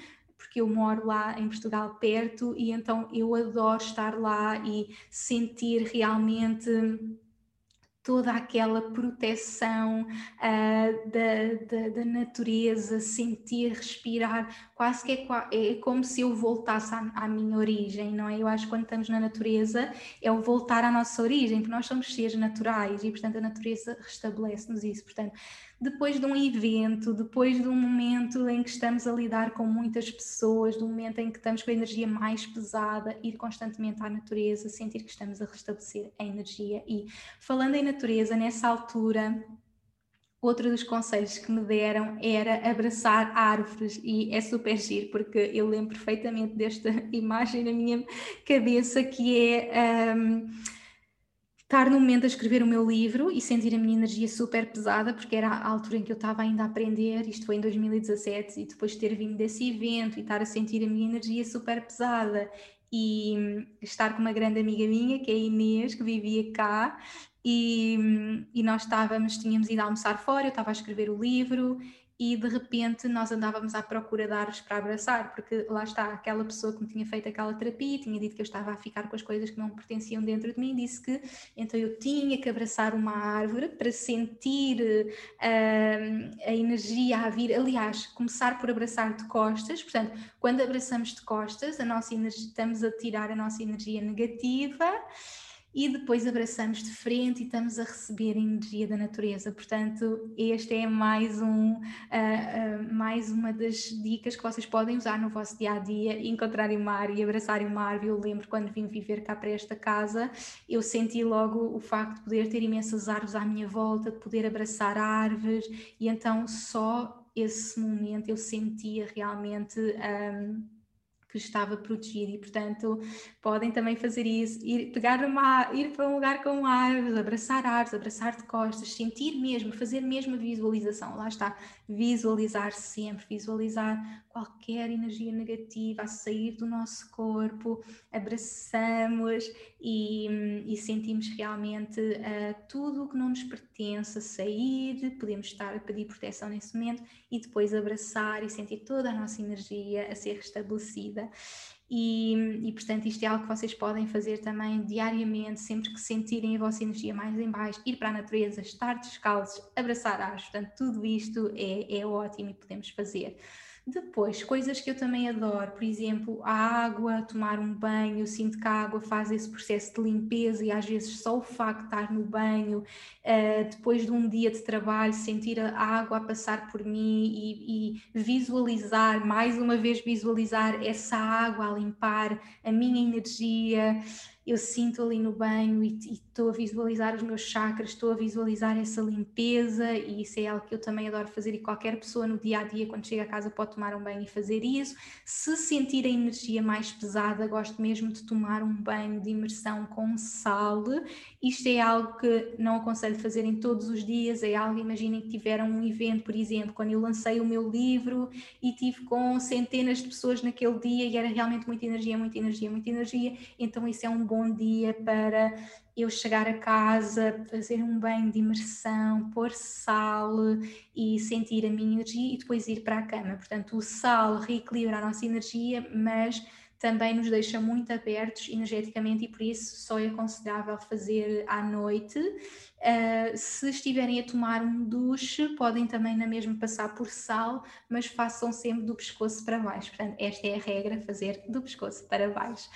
porque eu moro lá em Portugal perto e então eu adoro estar lá e sentir realmente toda aquela proteção uh, da, da, da, natureza, sentir, respirar, quase que é, é como se eu voltasse à, à, minha origem, não é? Eu acho que quando estamos na natureza é o voltar à nossa origem, porque nós somos seres naturais e, portanto, a natureza restabelece-nos isso. Portanto, depois de um evento, depois de um momento em que estamos a lidar com muitas pessoas, de um momento em que estamos com a energia mais pesada, ir constantemente à natureza, sentir que estamos a restabelecer a energia. E falando em natureza, nessa altura, Outro dos conselhos que me deram era abraçar árvores e é super giro porque eu lembro perfeitamente desta *laughs* imagem na minha cabeça que é um, estar no momento a escrever o meu livro e sentir a minha energia super pesada, porque era a altura em que eu estava ainda a aprender, isto foi em 2017, e depois de ter vindo desse evento e estar a sentir a minha energia super pesada e hum, estar com uma grande amiga minha, que é a Inês, que vivia cá, e, hum, e nós estávamos, tínhamos ido almoçar fora, eu estava a escrever o livro e de repente nós andávamos à procura de árvores para abraçar, porque lá está, aquela pessoa que me tinha feito aquela terapia, tinha dito que eu estava a ficar com as coisas que não pertenciam dentro de mim, disse que então eu tinha que abraçar uma árvore para sentir uh, a energia a vir, aliás, começar por abraçar de costas, portanto, quando abraçamos de costas, a nossa energia, estamos a tirar a nossa energia negativa, e depois abraçamos de frente e estamos a receber a energia da natureza. Portanto, este é mais, um, uh, uh, mais uma das dicas que vocês podem usar no vosso dia a dia: encontrarem uma árvore e abraçarem uma árvore. Eu lembro quando vim viver cá para esta casa, eu senti logo o facto de poder ter imensas árvores à minha volta, de poder abraçar árvores, e então só esse momento eu sentia realmente. Um, que estava protegido e portanto podem também fazer isso, ir pegar uma, ir para um lugar com árvores, abraçar árvores, abraçar de costas, sentir mesmo, fazer mesmo a visualização, lá está, visualizar sempre, visualizar qualquer energia negativa a sair do nosso corpo, abraçamos e, e sentimos realmente uh, tudo o que não nos pertence a sair, podemos estar a pedir proteção nesse momento e depois abraçar e sentir toda a nossa energia a ser restabelecida. E, e, portanto isto é algo que vocês podem fazer também diariamente, sempre que sentirem a vossa energia mais em baixo, ir para a natureza, estar descalços, abraçar árvores, portanto tudo isto é, é ótimo e podemos fazer. Depois, coisas que eu também adoro, por exemplo, a água, tomar um banho, eu sinto que a água faz esse processo de limpeza e às vezes só o facto de estar no banho, uh, depois de um dia de trabalho, sentir a água a passar por mim e, e, visualizar, mais uma vez visualizar essa água a limpar a minha energia, eu sinto ali no banho e, estou a visualizar os meus chakras, estou a visualizar essa limpeza e isso é algo que eu também adoro fazer e qualquer pessoa no dia a dia quando chega a casa pode tomar um banho e fazer isso. Se sentir a energia mais pesada, gosto mesmo de tomar um banho de imersão com sal. Isto é algo que não aconselho fazer em todos os dias, é algo, imaginem que tiveram um evento, por exemplo, quando eu lancei o meu livro e tive com centenas de pessoas naquele dia e era realmente muita energia, muita energia, muita energia, então isso é um bom dia para eu chegar a casa, fazer um banho de imersão, pôr sal e sentir a minha energia e depois ir para a cama. Portanto, o sal reequilibra a nossa energia, mas também nos deixa muito abertos energeticamente e por isso só é aconselhável fazer à noite. Uh, se estiverem a tomar um duche, podem também na mesma passar por sal, mas façam sempre do pescoço para baixo. Portanto, esta é a regra, fazer do pescoço para baixo.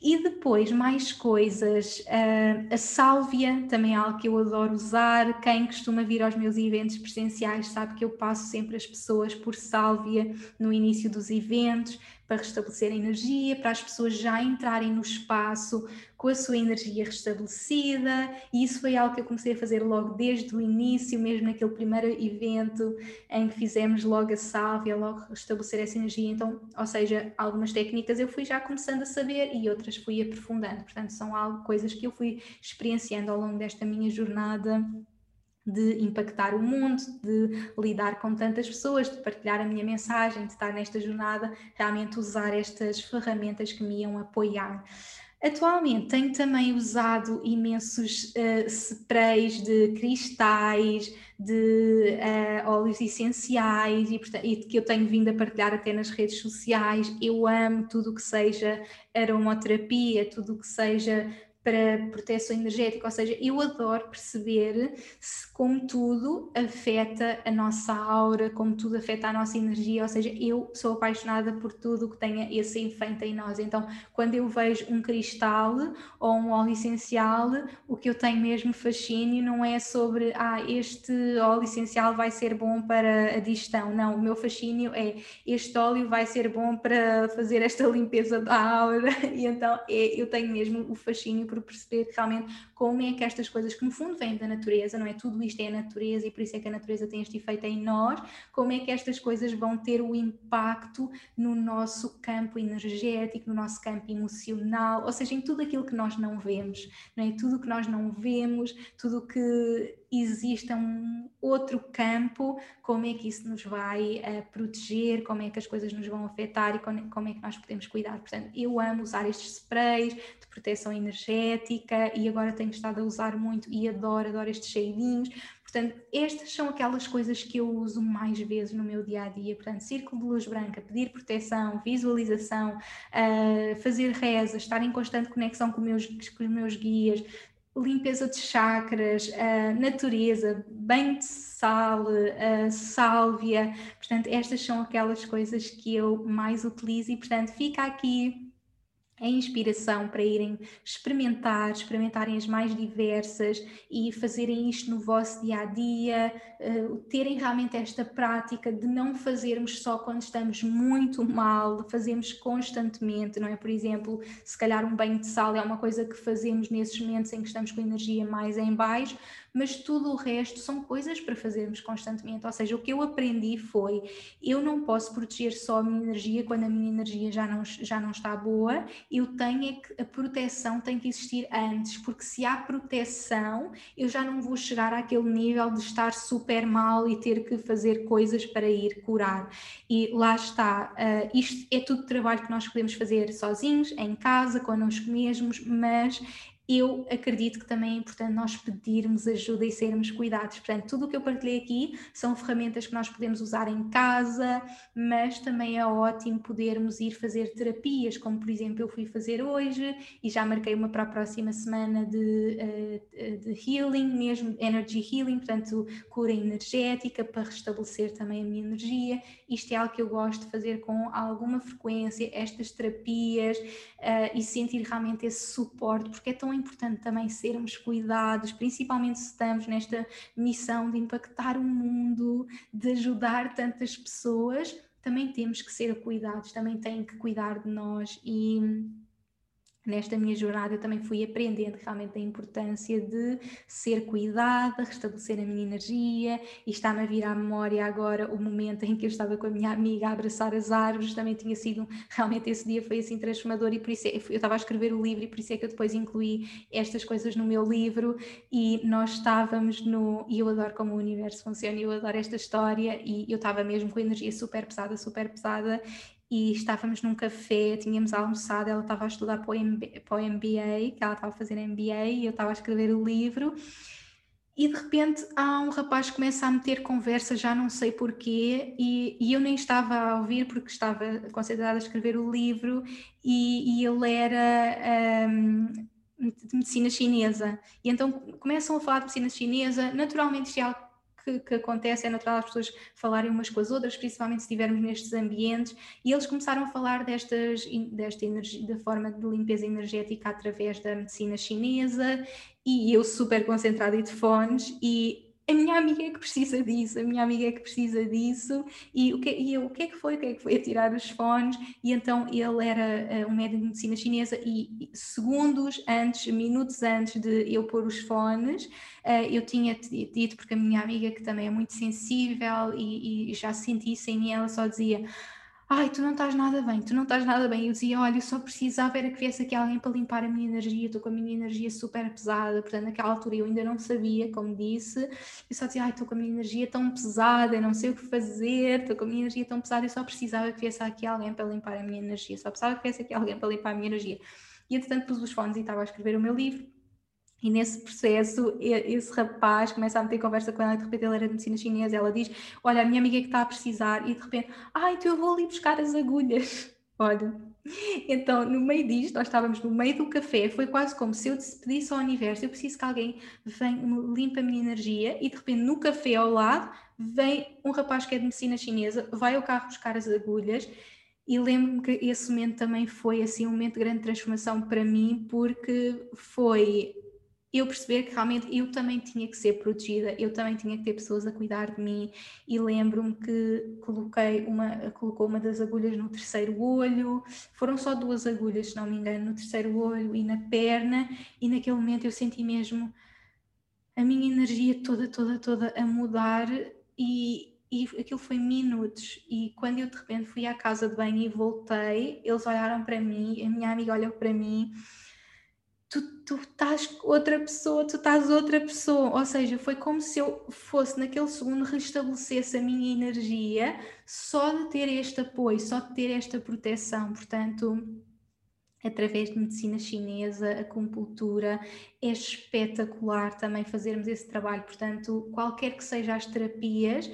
E depois, mais coisas, uh, a sálvia também é algo que eu adoro usar. Quem costuma vir aos meus eventos presenciais sabe que eu passo sempre as pessoas por sálvia no início dos eventos, para restabelecer a energia, para as pessoas já entrarem no espaço com a sua energia restabelecida, e isso foi algo que eu comecei a fazer logo desde o início, mesmo naquele primeiro evento em que fizemos logo a sálvia, logo restabelecer essa energia. Então, ou seja, algumas técnicas eu fui já começando a saber e outras fui aprofundando. Portanto, são algo, coisas que eu fui experienciando ao longo desta minha jornada de impactar o mundo, de lidar com tantas pessoas, de partilhar a minha mensagem, de estar nesta jornada, realmente usar estas ferramentas que me iam apoiar. Atualmente tenho também usado imensos uh, sprays de cristais, de uh, óleos essenciais e, portanto, e, que eu tenho vindo a partilhar até nas redes sociais. Eu amo tudo o que seja aromaterapia, tudo o que seja para proteção energética, ou seja, eu adoro perceber se, como tudo afeta a nossa aura, como tudo afeta a nossa energia, ou seja, eu sou apaixonada por tudo que tenha esse efeito em nós. Então, quando eu vejo um cristal ou um óleo essencial, o que eu tenho mesmo fascínio não é sobre, ah, este óleo essencial vai ser bom para a digestão. Não, o meu fascínio é este óleo vai ser bom para fazer esta limpeza da aura, *laughs* e então é, eu tenho mesmo o fascínio por perceber realmente como é que estas coisas que no fundo vêm da natureza, não é? Tudo isto é a natureza e por isso é que a natureza tem este efeito em nós, como é que estas coisas vão ter o impacto no nosso campo energético, no nosso campo emocional, ou seja, em tudo aquilo que nós não vemos, não é? Tudo que nós não vemos, tudo que exista um outro campo, como é que isso nos vai uh, proteger, como é que as coisas nos vão afetar e como, é que nós podemos cuidar. Portanto, eu amo usar estes sprays proteção energética e agora tenho estado a usar muito e adoro, adoro estes cheirinhos. Portanto, estas são aquelas coisas que eu uso mais vezes no meu dia a dia. Portanto, círculo de luz branca, pedir proteção, visualização, uh, fazer reza, estar em constante conexão com, meus, com os meus guias, limpeza de chakras, uh, natureza, banho de sal, uh, sálvia. Portanto, estas são aquelas coisas que eu mais utilizo e, portanto, fica aqui a inspiração para irem experimentar, experimentarem as mais diversas e fazerem isto no vosso dia a dia, uh, terem realmente esta prática de não fazermos só quando estamos muito mal, fazemos constantemente, não é? Por exemplo, se calhar um banho de sal é uma coisa que fazemos nesses momentos em que estamos com energia mais em baixo, mas tudo o resto são coisas para fazermos constantemente. Ou seja, o que eu aprendi foi: eu não posso proteger só a minha energia quando a minha energia já não, já não está boa, eu tenho é que a proteção tem que existir antes, porque se há proteção, eu já não vou chegar àquele nível de estar super mal e ter que fazer coisas para ir curar. E lá está, uh, isto é tudo trabalho que nós podemos fazer sozinhos, em casa, connosco mesmos, mas eu acredito que também é importante nós pedirmos ajuda e sermos cuidados. Portanto, tudo o que eu partilhei aqui são ferramentas que nós podemos usar em casa, mas também é ótimo podermos ir fazer terapias, como por exemplo eu fui fazer hoje e já marquei uma para a próxima semana de, eh, de healing, mesmo energy healing, portanto, cura energética para restabelecer também a minha energia. Isto é algo que eu gosto de fazer com alguma frequência, estas terapias uh, e sentir realmente esse suporte, porque é tão importante também sermos cuidados, principalmente se estamos nesta missão de impactar o mundo, de ajudar tantas pessoas, também temos que ser cuidados, também têm que cuidar de nós e nesta minha jornada eu também fui aprendendo realmente a importância de ser cuidada, restabelecer a minha energia e está-me a vir à memória agora o momento em que eu estava com a minha amiga a abraçar as árvores, também tinha sido, *laughs* realmente esse dia foi assim transformador e por isso é, eu estava a escrever o livro e por isso é que eu depois incluí estas coisas no meu livro e nós estávamos no, e eu adoro como o universo funciona, eu adoro esta história e eu estava mesmo com a energia super pesada, super pesada e estávamos num café, tínhamos almoçado, ela estava a estudar para o, MBA, para o MBA, que ela estava a fazer MBA, e eu estava a escrever o livro, e de repente há um rapaz que começa a meter conversa, já não sei porquê, e, e eu nem estava a ouvir porque estava concentrada a escrever o livro, e, e ele era... Um, de medicina chinesa, e então começam a falar de medicina chinesa, naturalmente isto é algo que, que, acontece, é natural as pessoas falarem umas com as outras, principalmente se estivermos nestes ambientes, e eles começaram a falar destas, desta energia, da forma de limpeza energética através da medicina chinesa, e eu super concentrada e de fones, e a minha amiga é que precisa disso, a minha amiga é que precisa disso, e o que, e eu, o que é que foi? O que é que foi a tirar os fones? E então ele era uh, um médico de medicina chinesa e segundos antes, minutos antes de eu pôr os fones, uh, eu tinha dito, porque a minha amiga que também é muito sensível e, e já senti isso em ela, só dizia ai, tu não estás nada bem, tu não estás nada bem. Eu dizia, olha, eu só precisava era que viesse aqui alguém para limpar a minha energia, estou com a minha energia super pesada, portanto, naquela altura eu ainda não sabia, como disse, eu só dizia, ai, estou com a minha energia tão pesada, não sei o que fazer, estou com a minha energia tão pesada, eu só precisava que viesse aqui alguém para limpar a minha energia, só precisava que viesse aqui alguém para limpar a minha energia. E entretanto pus os fones e estava a escrever o meu livro, e nesse processo, esse rapaz começa a meter conversa com ela e de repente ele era de medicina chinesa. Ela diz: Olha, a minha amiga é que está a precisar. E de repente, ai, então eu vou ali buscar as agulhas. *laughs* Olha. Então, no meio disto, nós estávamos no meio do café. Foi quase como se eu pedisse ao universo: Eu preciso que alguém venha, limpe a minha energia. E de repente, no café ao lado, vem um rapaz que é de medicina chinesa, vai ao carro buscar as agulhas. E lembro-me que esse momento também foi assim um momento de grande transformação para mim, porque foi eu perceber que realmente eu também tinha que ser protegida, eu também tinha que ter pessoas a cuidar de mim. E lembro-me que coloquei uma, colocou uma das agulhas no terceiro olho, foram só duas agulhas, se não me engano, no terceiro olho e na perna. E naquele momento eu senti mesmo a minha energia toda, toda, toda a mudar. E, e aquilo foi minutos. E quando eu de repente fui à casa de banho e voltei, eles olharam para mim, a minha amiga olhou para mim tu, tu estás outra pessoa, tu estás outra pessoa. Ou seja, foi como se eu fosse naquele segundo restabelecesse a minha energia só de ter este apoio, só de ter esta proteção. Portanto, através de medicina chinesa, acupuntura, é espetacular também fazermos esse trabalho. Portanto, qualquer que sejam as terapias,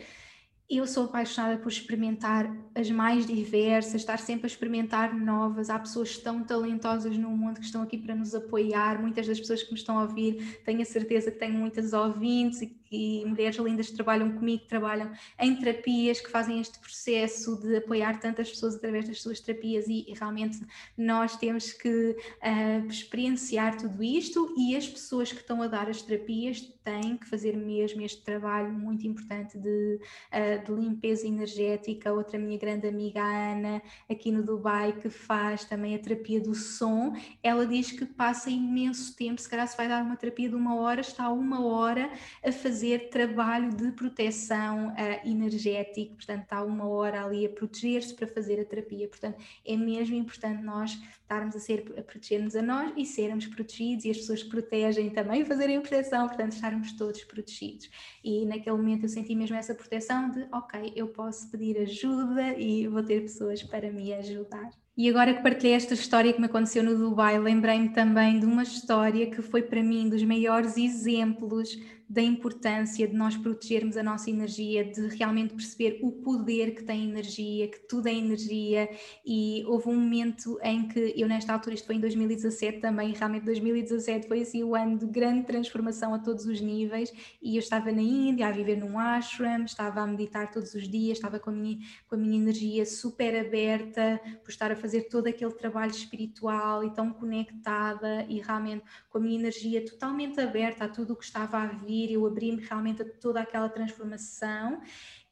eu sou apaixonada por experimentar as mais diversas, estar sempre a experimentar novas. Há pessoas tão talentosas no mundo que estão aqui para nos apoiar. Muitas das pessoas que me estão a ouvir, tenho a certeza que tenho muitas ouvintes e, e mulheres lindas que trabalham comigo, que trabalham em terapias, que fazem este processo de apoiar tantas pessoas através das suas terapias. E, e realmente nós temos que uh, experienciar tudo isto e as pessoas que estão a dar as terapias têm que fazer mesmo este trabalho muito importante de. Uh, de limpeza energética, outra minha grande amiga, a Ana, aqui no Dubai, que faz também a terapia do som, ela diz que passa imenso tempo, se calhar se vai dar uma terapia de uma hora, está uma hora a fazer trabalho de proteção uh, energética, portanto está uma hora ali a proteger-se para fazer a terapia, portanto é mesmo importante nós estarmos a, ser, a proteger-nos a nós e sermos protegidos e as pessoas que protegem também fazerem proteção, portanto estarmos todos protegidos. E naquele momento eu senti mesmo essa proteção de, ok, eu posso pedir ajuda e vou ter pessoas para me ajudar. E agora que partilhei esta história que me aconteceu no Dubai, lembrei-me também de uma história que foi para mim dos maiores exemplos da importância de nós protegermos a nossa energia, de realmente perceber o poder que tem energia, que tudo é energia. E houve um momento em que eu, nesta altura, isto foi em 2017 também, realmente 2017 foi assim o ano de grande transformação a todos os níveis. E eu estava na Índia a viver num ashram, estava a meditar todos os dias, estava com a minha, com a minha energia super aberta, por estar a fazer todo aquele trabalho espiritual e tão conectada e realmente com a minha energia totalmente aberta a tudo o que estava a vir eu abri-me realmente a toda aquela transformação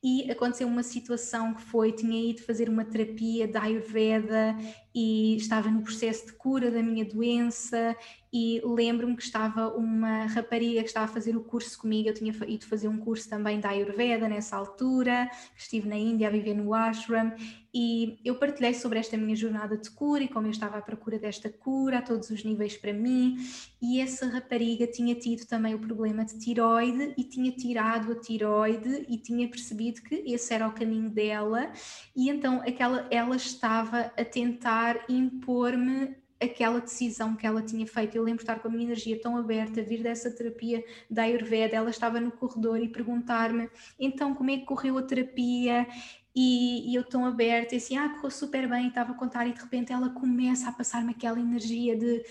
e aconteceu uma situação que foi, tinha ido fazer uma terapia da Ayurveda e estava no processo de cura da minha doença e lembro-me que estava uma rapariga que estava a fazer o curso comigo, eu tinha ido fazer um curso também da Ayurveda nessa altura, estive na Índia a viver no ashram. E eu partilhei sobre esta minha jornada de cura e como eu estava à procura desta cura a todos os níveis para mim. E essa rapariga tinha tido também o problema de tiroide e tinha tirado a tiroide e tinha percebido que esse era o caminho dela. E então aquela, ela estava a tentar tentar impor-me aquela decisão que ela tinha feito. Eu lembro estar com a minha energia tão aberta, vir dessa terapia da Ayurveda, ela estava no corredor e perguntar-me então como é que correu a terapia e, e eu tão aberta e assim, ah, correu super bem, estava a contar e de repente ela começa a passar-me aquela energia de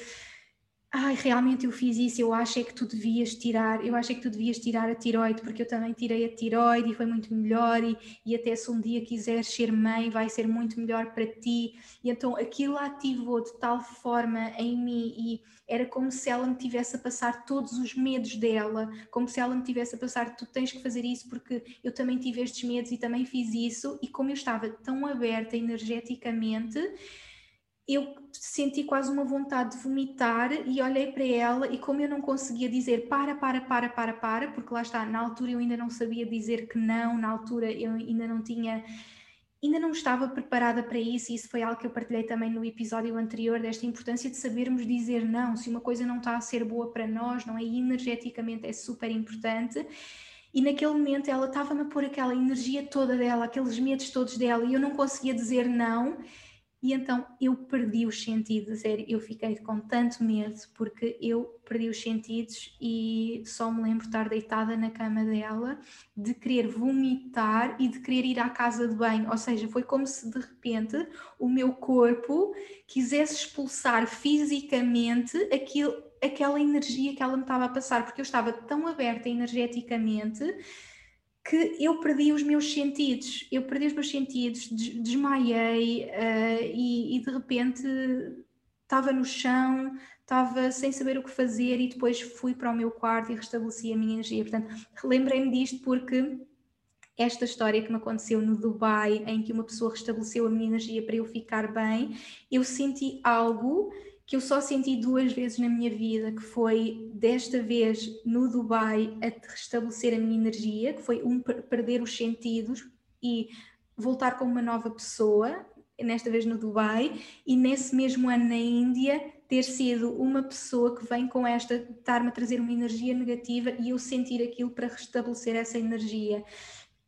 ai, realmente eu fiz isso, eu acho é que tu devias tirar, eu acho é que tu devias tirar a tiroide, porque eu também tirei a tiroide e foi muito melhor, e, e até se um dia quiseres ser mãe, vai ser muito melhor para ti. E então aquilo ativou de tal forma em mim, e era como se ela me tivesse a passar todos os medos dela, como se ela me tivesse a passar, tu tens que fazer isso porque eu também tive estes medos e também fiz isso, e como eu estava tão aberta energeticamente eu senti quase uma vontade de vomitar e olhei para ela e como eu não conseguia dizer para, para, para, para, para, porque lá está, na altura eu ainda não sabia dizer que não, na altura eu ainda não tinha, ainda não estava preparada para isso e isso foi algo que eu partilhei também no episódio anterior desta importância de sabermos dizer não, se uma coisa não está a ser boa para nós, não é energeticamente, é super importante. E naquele momento ela estava-me a pôr aquela energia toda dela, aqueles medos todos dela, e eu não conseguia dizer não e então eu perdi os sentidos, sério, eu fiquei com tanto medo porque eu perdi os sentidos e só me lembro de estar deitada na cama dela, de querer vomitar e de querer ir à casa de banho. Ou seja, foi como se de repente o meu corpo quisesse expulsar fisicamente aquilo, aquela energia que ela me estava a passar, porque eu estava tão aberta energeticamente que eu perdi os meus sentidos, eu perdi os meus sentidos, desmaiei uh, e, e, de repente estava no chão, estava sem saber o que fazer e depois fui para o meu quarto e restabeleci a minha energia. Portanto, lembrei-me disto porque esta história que me aconteceu no Dubai, em que uma pessoa restabeleceu a minha energia para eu ficar bem, eu senti algo que eu só senti duas vezes na minha vida, que foi desta vez no Dubai a restabelecer a minha energia, que foi um perder os sentidos e voltar como uma nova pessoa, nesta vez no Dubai, e nesse mesmo ano na Índia ter sido uma pessoa que vem com esta, estar-me a trazer uma energia negativa e eu sentir aquilo para restabelecer essa energia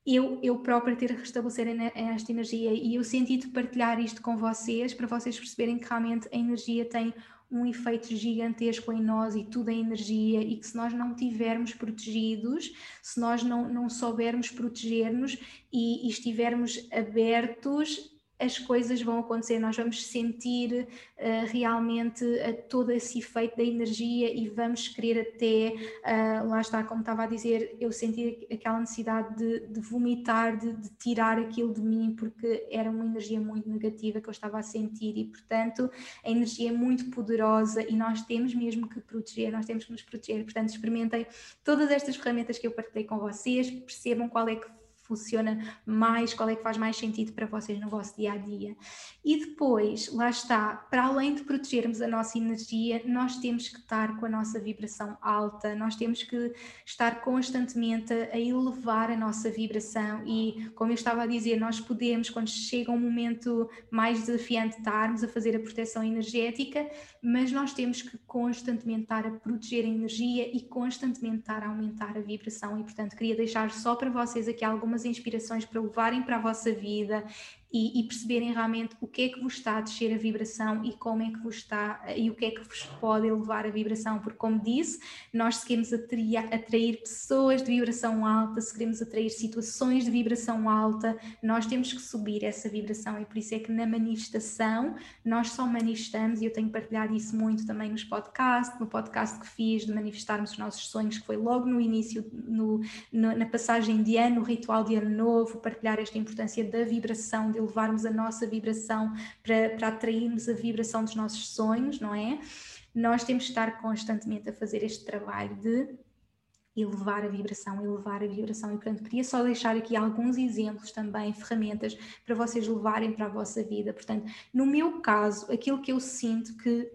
eu, eu própria ter a restabelecer esta energia e eu senti de partilhar isto com vocês para vocês perceberem que realmente a energia tem um efeito gigantesco em nós e tudo é energia e que se nós não tivermos protegidos, se nós não, não soubermos proteger-nos e, e estivermos abertos as coisas vão acontecer, nós vamos sentir uh, realmente uh, todo esse efeito da energia e vamos querer até, uh, lá está, como estava a dizer, eu senti aquela necessidade de, de vomitar, de, de, tirar aquilo de mim, porque era uma energia muito negativa que eu estava a sentir e, portanto, a energia é muito poderosa e nós temos mesmo que proteger, nós temos que nos proteger. Portanto, experimentem todas estas ferramentas que eu partilhei com vocês, percebam qual é que funciona mais, qual é que faz mais sentido para vocês no vosso dia a dia. E depois, lá está, para além de protegermos a nossa energia, nós temos que estar com a nossa vibração alta, nós temos que estar constantemente a elevar a nossa vibração e, como eu estava a dizer, nós podemos, quando chega um momento mais desafiante, estarmos a fazer a proteção energética, mas nós temos que constantemente estar a proteger a energia e constantemente estar a aumentar a vibração e, portanto, queria deixar só para vocês aqui algumas algumas inspirações para levarem para a vossa vida e, e, perceberem realmente o que é que vos está a descer a vibração e como é que vos está e o que é que vos pode elevar a vibração, porque como disse, nós se queremos atrair, atrair pessoas de vibração alta, se queremos atrair situações de vibração alta, nós temos que subir essa vibração e por isso é que na manifestação nós só manifestamos, e eu tenho partilhado isso muito também nos podcasts, no podcast que fiz de manifestarmos os nossos sonhos, que foi logo no início, no, no, na passagem de ano, no ritual de ano novo, partilhar esta importância da vibração, de elevarmos a nossa vibração para, para atrairmos a vibração dos nossos sonhos, não é? Nós temos de estar constantemente a fazer este trabalho de elevar a vibração, elevar a vibração. E, portanto, queria só deixar aqui alguns exemplos também, ferramentas para vocês levarem para a vossa vida. Portanto, no meu caso, aquilo que eu sinto que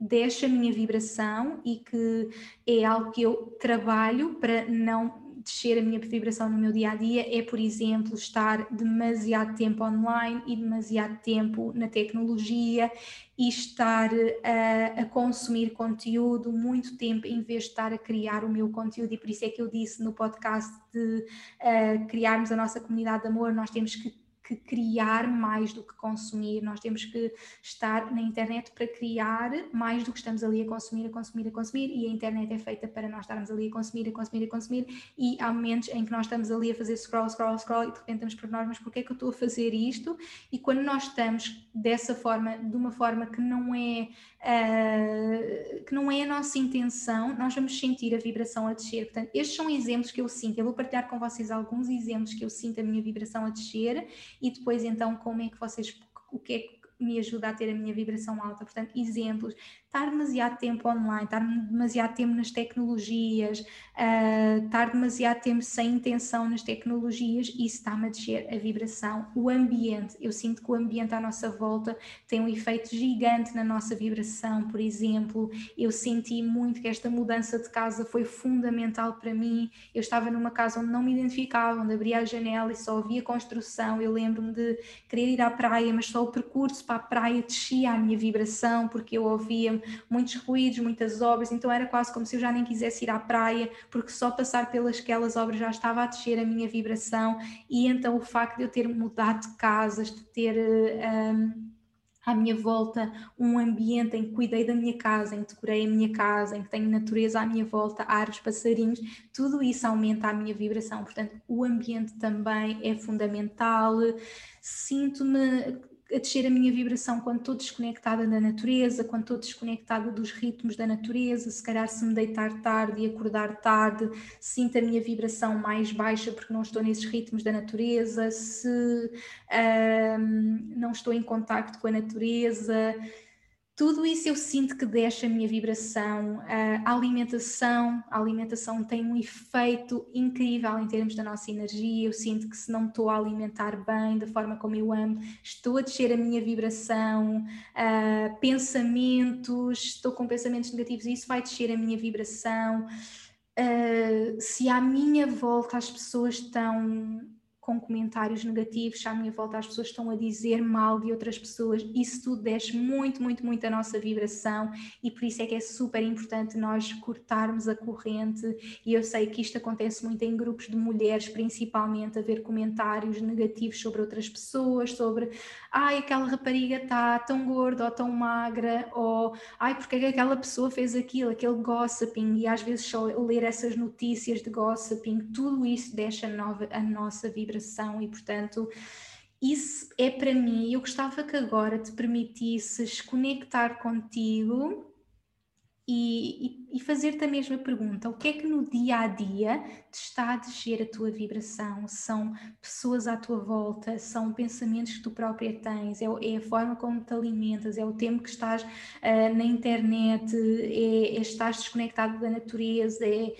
deixa a minha vibração e que é algo que eu trabalho para não descer a minha vibração no meu dia a dia é, por exemplo, estar demasiado tempo online e demasiado tempo na tecnologia e estar a, a, consumir conteúdo muito tempo em vez de estar a criar o meu conteúdo. E por isso é que eu disse no podcast de uh, criarmos a nossa comunidade de amor, nós temos que que criar mais do que consumir, nós temos que estar na internet para criar mais do que estamos ali a consumir, a consumir, a consumir, e a internet é feita para nós estarmos ali a consumir, a consumir, a consumir, e há momentos em que nós estamos ali a fazer scroll, scroll, scroll, e de repente estamos por nós, mas porquê é que eu estou a fazer isto? E quando nós estamos dessa forma, de uma forma que não é, uh, que não é a nossa intenção, nós vamos sentir a vibração a descer. Portanto, estes são exemplos que eu sinto, eu vou partilhar com vocês alguns exemplos que eu sinto a minha vibração a descer, e depois então como é que vocês, o que é que me ajuda a ter a minha vibração alta. Portanto, exemplos, estar demasiado tempo online, estar demasiado tempo nas tecnologias, uh, estar demasiado tempo sem intenção nas tecnologias, isso está-me a descer a vibração. O ambiente, eu sinto que o ambiente à nossa volta tem um efeito gigante na nossa vibração, por exemplo, eu senti muito que esta mudança de casa foi fundamental para mim. Eu estava numa casa onde não me identificava, onde abria a janela e só havia construção. Eu lembro-me de querer ir à praia, mas só o percurso para a praia descia a minha vibração, porque eu ouvia muitos ruídos, muitas obras, então era quase como se eu já nem quisesse ir à praia, porque só passar pelas aquelas obras já estava a descer a minha vibração, e então o facto de eu ter mudado de casas, de ter. Um, à minha volta um ambiente em que cuidei da minha casa, em que decorei a minha casa, em que tenho natureza à minha volta, árvores, passarinhos, tudo isso aumenta a minha vibração. Portanto, o ambiente também é fundamental. Sinto-me a descer a minha vibração quando estou desconectada da natureza, quando estou desconectada dos ritmos da natureza, se calhar se me deitar tarde e acordar tarde, sinto a minha vibração mais baixa porque não estou nesses ritmos da natureza, se um, não estou em contacto com a natureza, tudo isso eu sinto que deixa a minha vibração. A alimentação, a alimentação tem um efeito incrível em termos da nossa energia. Eu sinto que se não estou a alimentar bem, da forma como eu amo, estou a descer a minha vibração. Uh, pensamentos, estou com pensamentos negativos, isso vai descer a minha vibração. Uh, se à minha volta as pessoas estão com comentários negativos, à minha volta as pessoas estão a dizer mal de outras pessoas, isso tudo desce muito, muito, muito a nossa vibração e por isso é que é super importante nós cortarmos a corrente. E eu sei que isto acontece muito em grupos de mulheres, principalmente, a ver comentários negativos sobre outras pessoas, sobre ai, aquela rapariga está tão gorda ou tão magra, ou ai, porque é que aquela pessoa fez aquilo, aquele gossiping, e às vezes só ler essas notícias de gossiping, tudo isso deixa a, nova, a nossa vibração e, portanto, isso é para mim. Eu gostava que agora te permitisses conectar contigo e, e, e fazer-te a mesma pergunta: o que é que no dia a dia te está a descer a tua vibração? São pessoas à tua volta, são pensamentos que tu própria tens, é, é a forma como te alimentas, é o tempo que estás uh, na internet, é, é estás desconectado da natureza, é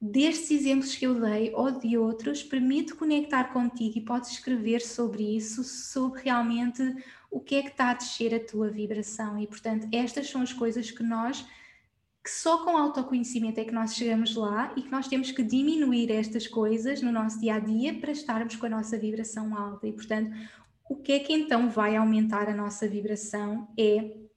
destes exemplos que eu dei ou de outros, permite conectar contigo e podes escrever sobre isso, sobre realmente o que é que está a descer a tua vibração. E, portanto, estas são as coisas que nós, que só com autoconhecimento é que nós chegamos lá e que nós temos que diminuir estas coisas no nosso dia a dia para estarmos com a nossa vibração alta. E, portanto, o que é que então vai aumentar a nossa vibração é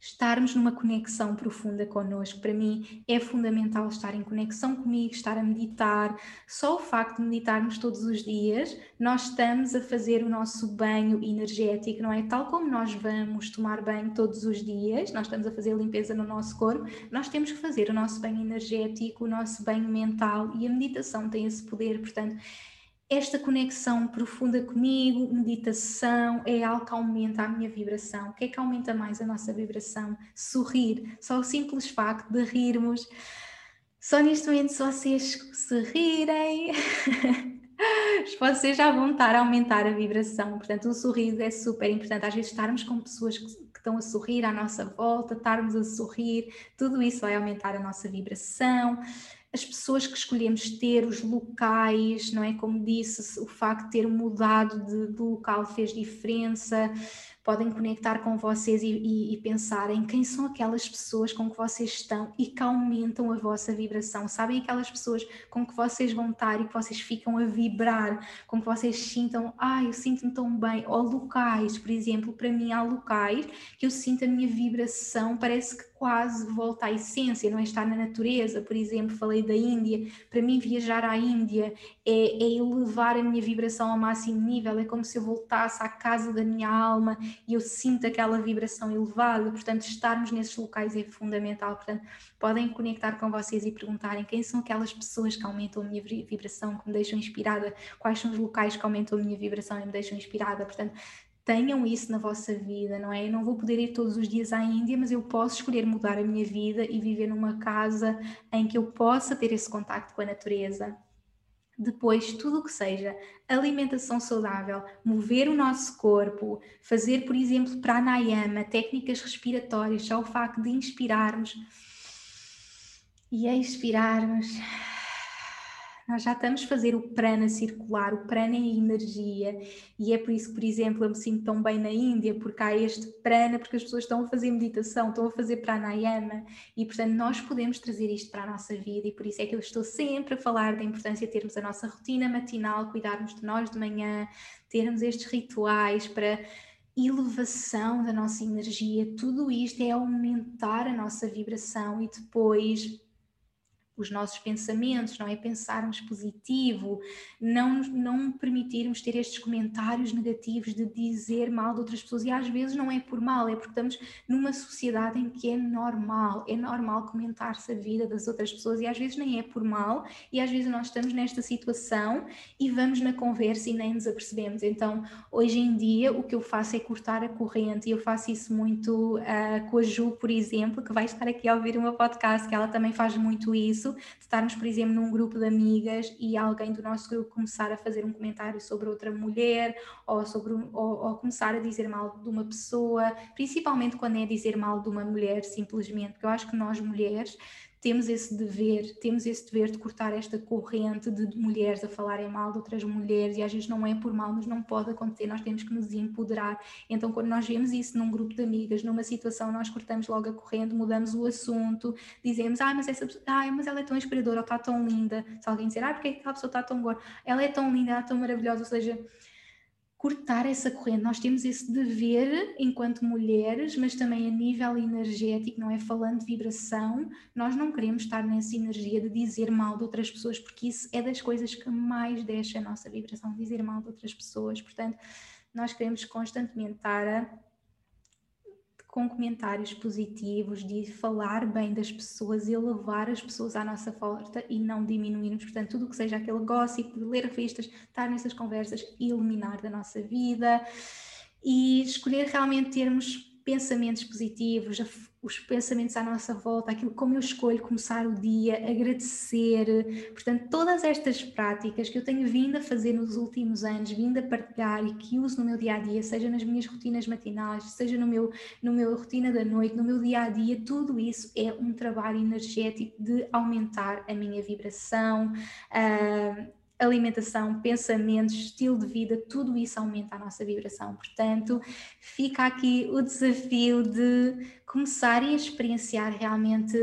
estarmos numa conexão profunda connosco. Para mim é fundamental estar em conexão comigo, estar a meditar. Só o facto de meditarmos todos os dias, nós estamos a fazer o nosso banho energético, não é? Tal como nós vamos tomar banho todos os dias, nós estamos a fazer limpeza no nosso corpo, nós temos que fazer o nosso banho energético, o nosso banho mental e a meditação tem esse poder, portanto esta conexão profunda comigo, meditação, é algo que aumenta a minha vibração. O que é que aumenta mais a nossa vibração? Sorrir. Só o simples facto de rirmos. Só neste momento, se vocês se rirem, *laughs* vocês já vão estar a aumentar a vibração. Portanto, o sorriso é super importante. Às vezes, estarmos com pessoas que, estão a sorrir à nossa volta, estarmos a sorrir, tudo isso vai aumentar a nossa vibração as pessoas que escolhemos ter, os locais, não é? Como disse, o facto de ter mudado de, de local fez diferença, podem conectar com vocês e, e, e, pensar em quem são aquelas pessoas com que vocês estão e que aumentam a vossa vibração. Sabem aquelas pessoas com que vocês vão estar e que vocês ficam a vibrar, com que vocês sintam, ai, ah, eu sinto-me tão bem. Ou locais, por exemplo, para mim há locais que eu sinto a minha vibração, parece que quase volta à essência, não é? Estar na natureza, por exemplo, falei da Índia, para mim viajar à Índia é, é, elevar a minha vibração ao máximo nível, é como se eu voltasse à casa da minha alma e eu sinto aquela vibração elevada, portanto estarmos nesses locais é fundamental, portanto podem conectar com vocês e perguntarem quem são aquelas pessoas que aumentam a minha vibração, que me deixam inspirada, quais são os locais que aumentam a minha vibração e me deixam inspirada, portanto tenham isso na vossa vida, não é? Eu não vou poder ir todos os dias à Índia, mas eu posso escolher mudar a minha vida e viver numa casa em que eu possa ter esse contacto com a natureza. Depois, tudo o que seja alimentação saudável, mover o nosso corpo, fazer, por exemplo, pranayama, técnicas respiratórias, só o facto de inspirarmos e expirarmos nós já estamos a fazer o prana circular, o prana é energia, e é por isso que, por exemplo, eu me sinto tão bem na Índia, porque há este prana, porque as pessoas estão a fazer meditação, estão a fazer pranayama, e portanto nós podemos trazer isto para a nossa vida, e por isso é que eu estou sempre a falar da importância de termos a nossa rotina matinal, cuidarmos de nós de manhã, termos estes rituais para elevação da nossa energia, tudo isto é aumentar a nossa vibração e depois os nossos pensamentos, não é? Pensarmos positivo, não, não permitirmos ter estes comentários negativos de dizer mal de outras pessoas. E às vezes não é por mal, é porque estamos numa sociedade em que é normal, é normal comentar-se a vida das outras pessoas e às vezes nem é por mal, e às vezes nós estamos nesta situação e vamos na conversa e nem nos apercebemos. Então, hoje em dia, o que eu faço é cortar a corrente, e eu faço isso muito uh, com a Ju, por exemplo, que vai estar aqui a ouvir o meu podcast, que ela também faz muito isso isso, de estarmos, por exemplo, num grupo de amigas e alguém do nosso grupo começar a fazer um comentário sobre outra mulher ou, sobre, ou, ou começar a dizer mal de uma pessoa, principalmente quando é dizer mal de uma mulher, simplesmente, porque eu acho que nós mulheres temos esse dever, temos esse dever de cortar esta corrente de mulheres a falarem mal de outras mulheres e às vezes não é por mal, mas não pode acontecer, nós temos que nos empoderar. Então, quando nós vemos isso num grupo de amigas, numa situação, nós cortamos logo a corrente, mudamos o assunto, dizemos, ah, mas essa ah, mas ela é tão inspiradora, ou está tão linda. Se alguém dizer, ah, porque que aquela pessoa está tão gorda? Ela é tão linda, ela é tão maravilhosa, ou seja, cortar essa corrente. Nós temos esse dever enquanto mulheres, mas também a nível energético, não é? Falando de vibração, nós não queremos estar nessa energia de dizer mal de outras pessoas, porque isso é das coisas que mais deixa a nossa vibração, dizer mal de outras pessoas. Portanto, nós queremos constantemente estar a com comentários positivos, de falar bem das pessoas, elevar as pessoas à nossa volta e não diminuirmos. Portanto, tudo o que seja aquele gossip, de ler revistas, estar nessas conversas, eliminar da nossa vida e escolher realmente termos pensamentos positivos, os pensamentos à nossa volta, aquilo como eu escolho começar o dia, agradecer. Portanto, todas estas práticas que eu tenho vindo a fazer nos últimos anos, vindo a partilhar e que uso no meu dia a dia, seja nas minhas rotinas matinais, seja no meu, no meu rotina da noite, no meu dia a dia, tudo isso é um trabalho energético de aumentar a minha vibração. Uh, alimentação, pensamentos, estilo de vida, tudo isso aumenta a nossa vibração. Portanto, fica aqui o desafio de começarem a experienciar realmente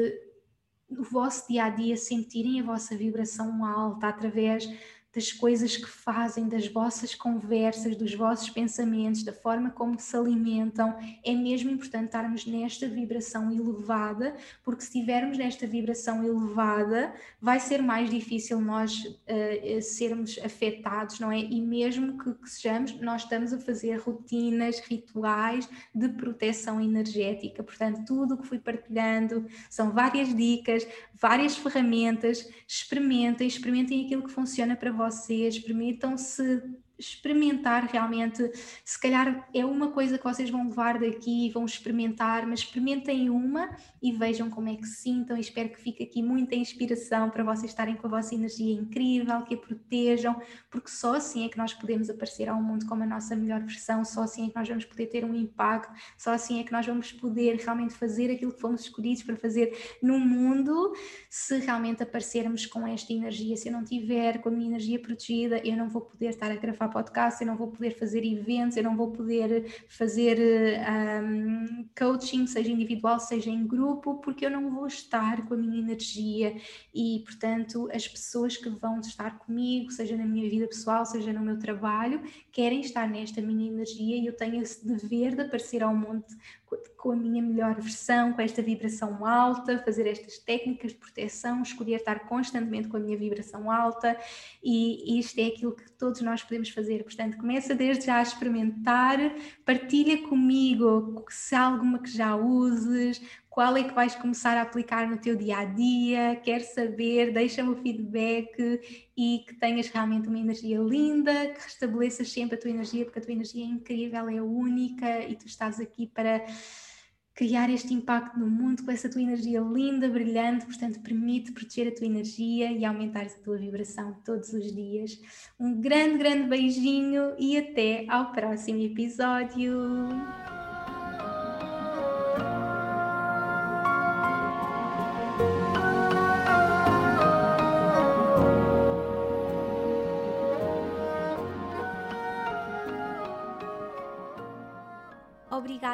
o vosso dia a dia, sentirem a vossa vibração alta através das coisas que fazem, das vossas conversas, dos vossos pensamentos, da forma como se alimentam. É mesmo importante estarmos nesta vibração elevada, porque se estivermos nesta vibração elevada, vai ser mais difícil nós uh, sermos afetados, não é? E mesmo que, que sejamos, nós estamos a fazer rotinas, rituais de proteção energética. Portanto, tudo o que fui partilhando são várias dicas, várias ferramentas. Experimentem, experimentem aquilo que funciona para vocês, permitam-se experimentar realmente, se calhar é uma coisa que vocês vão levar daqui, vão experimentar, mas experimentem uma e vejam como é que se sintam. E espero que fique aqui muita inspiração para vocês estarem com a vossa energia incrível, que a protejam, porque só assim é que nós podemos aparecer ao mundo como a nossa melhor versão, só assim é que nós vamos poder ter um impacto, só assim é que nós vamos poder realmente fazer aquilo que fomos escolhidos para fazer no mundo, se realmente aparecermos com esta energia. Se eu não tiver com a minha energia protegida, eu não vou poder estar a gravar podcast, eu não vou poder fazer eventos, eu não vou poder fazer um, coaching, seja individual, seja em grupo, porque eu não vou estar com a minha energia. E, portanto, as pessoas que vão estar comigo, seja na minha vida pessoal, seja no meu trabalho, querem estar nesta minha energia e eu tenho esse dever de aparecer ao mundo com a minha melhor versão, com esta vibração alta, fazer estas técnicas de proteção, escolher estar constantemente com a minha vibração alta e isto é aquilo que todos nós podemos fazer. Portanto, começa desde já a experimentar, partilha comigo se há alguma que já uses, qual é que vais começar a aplicar no teu dia a dia, quer saber, deixa-me o feedback e que tenhas realmente uma energia linda, que restabeleças sempre a tua energia, porque a tua energia é incrível, é única e tu estás aqui para criar este impacto no mundo com essa tua energia linda, brilhante, portanto, permite proteger a tua energia e aumentar a tua vibração todos os dias. Um grande, grande beijinho e até ao próximo episódio.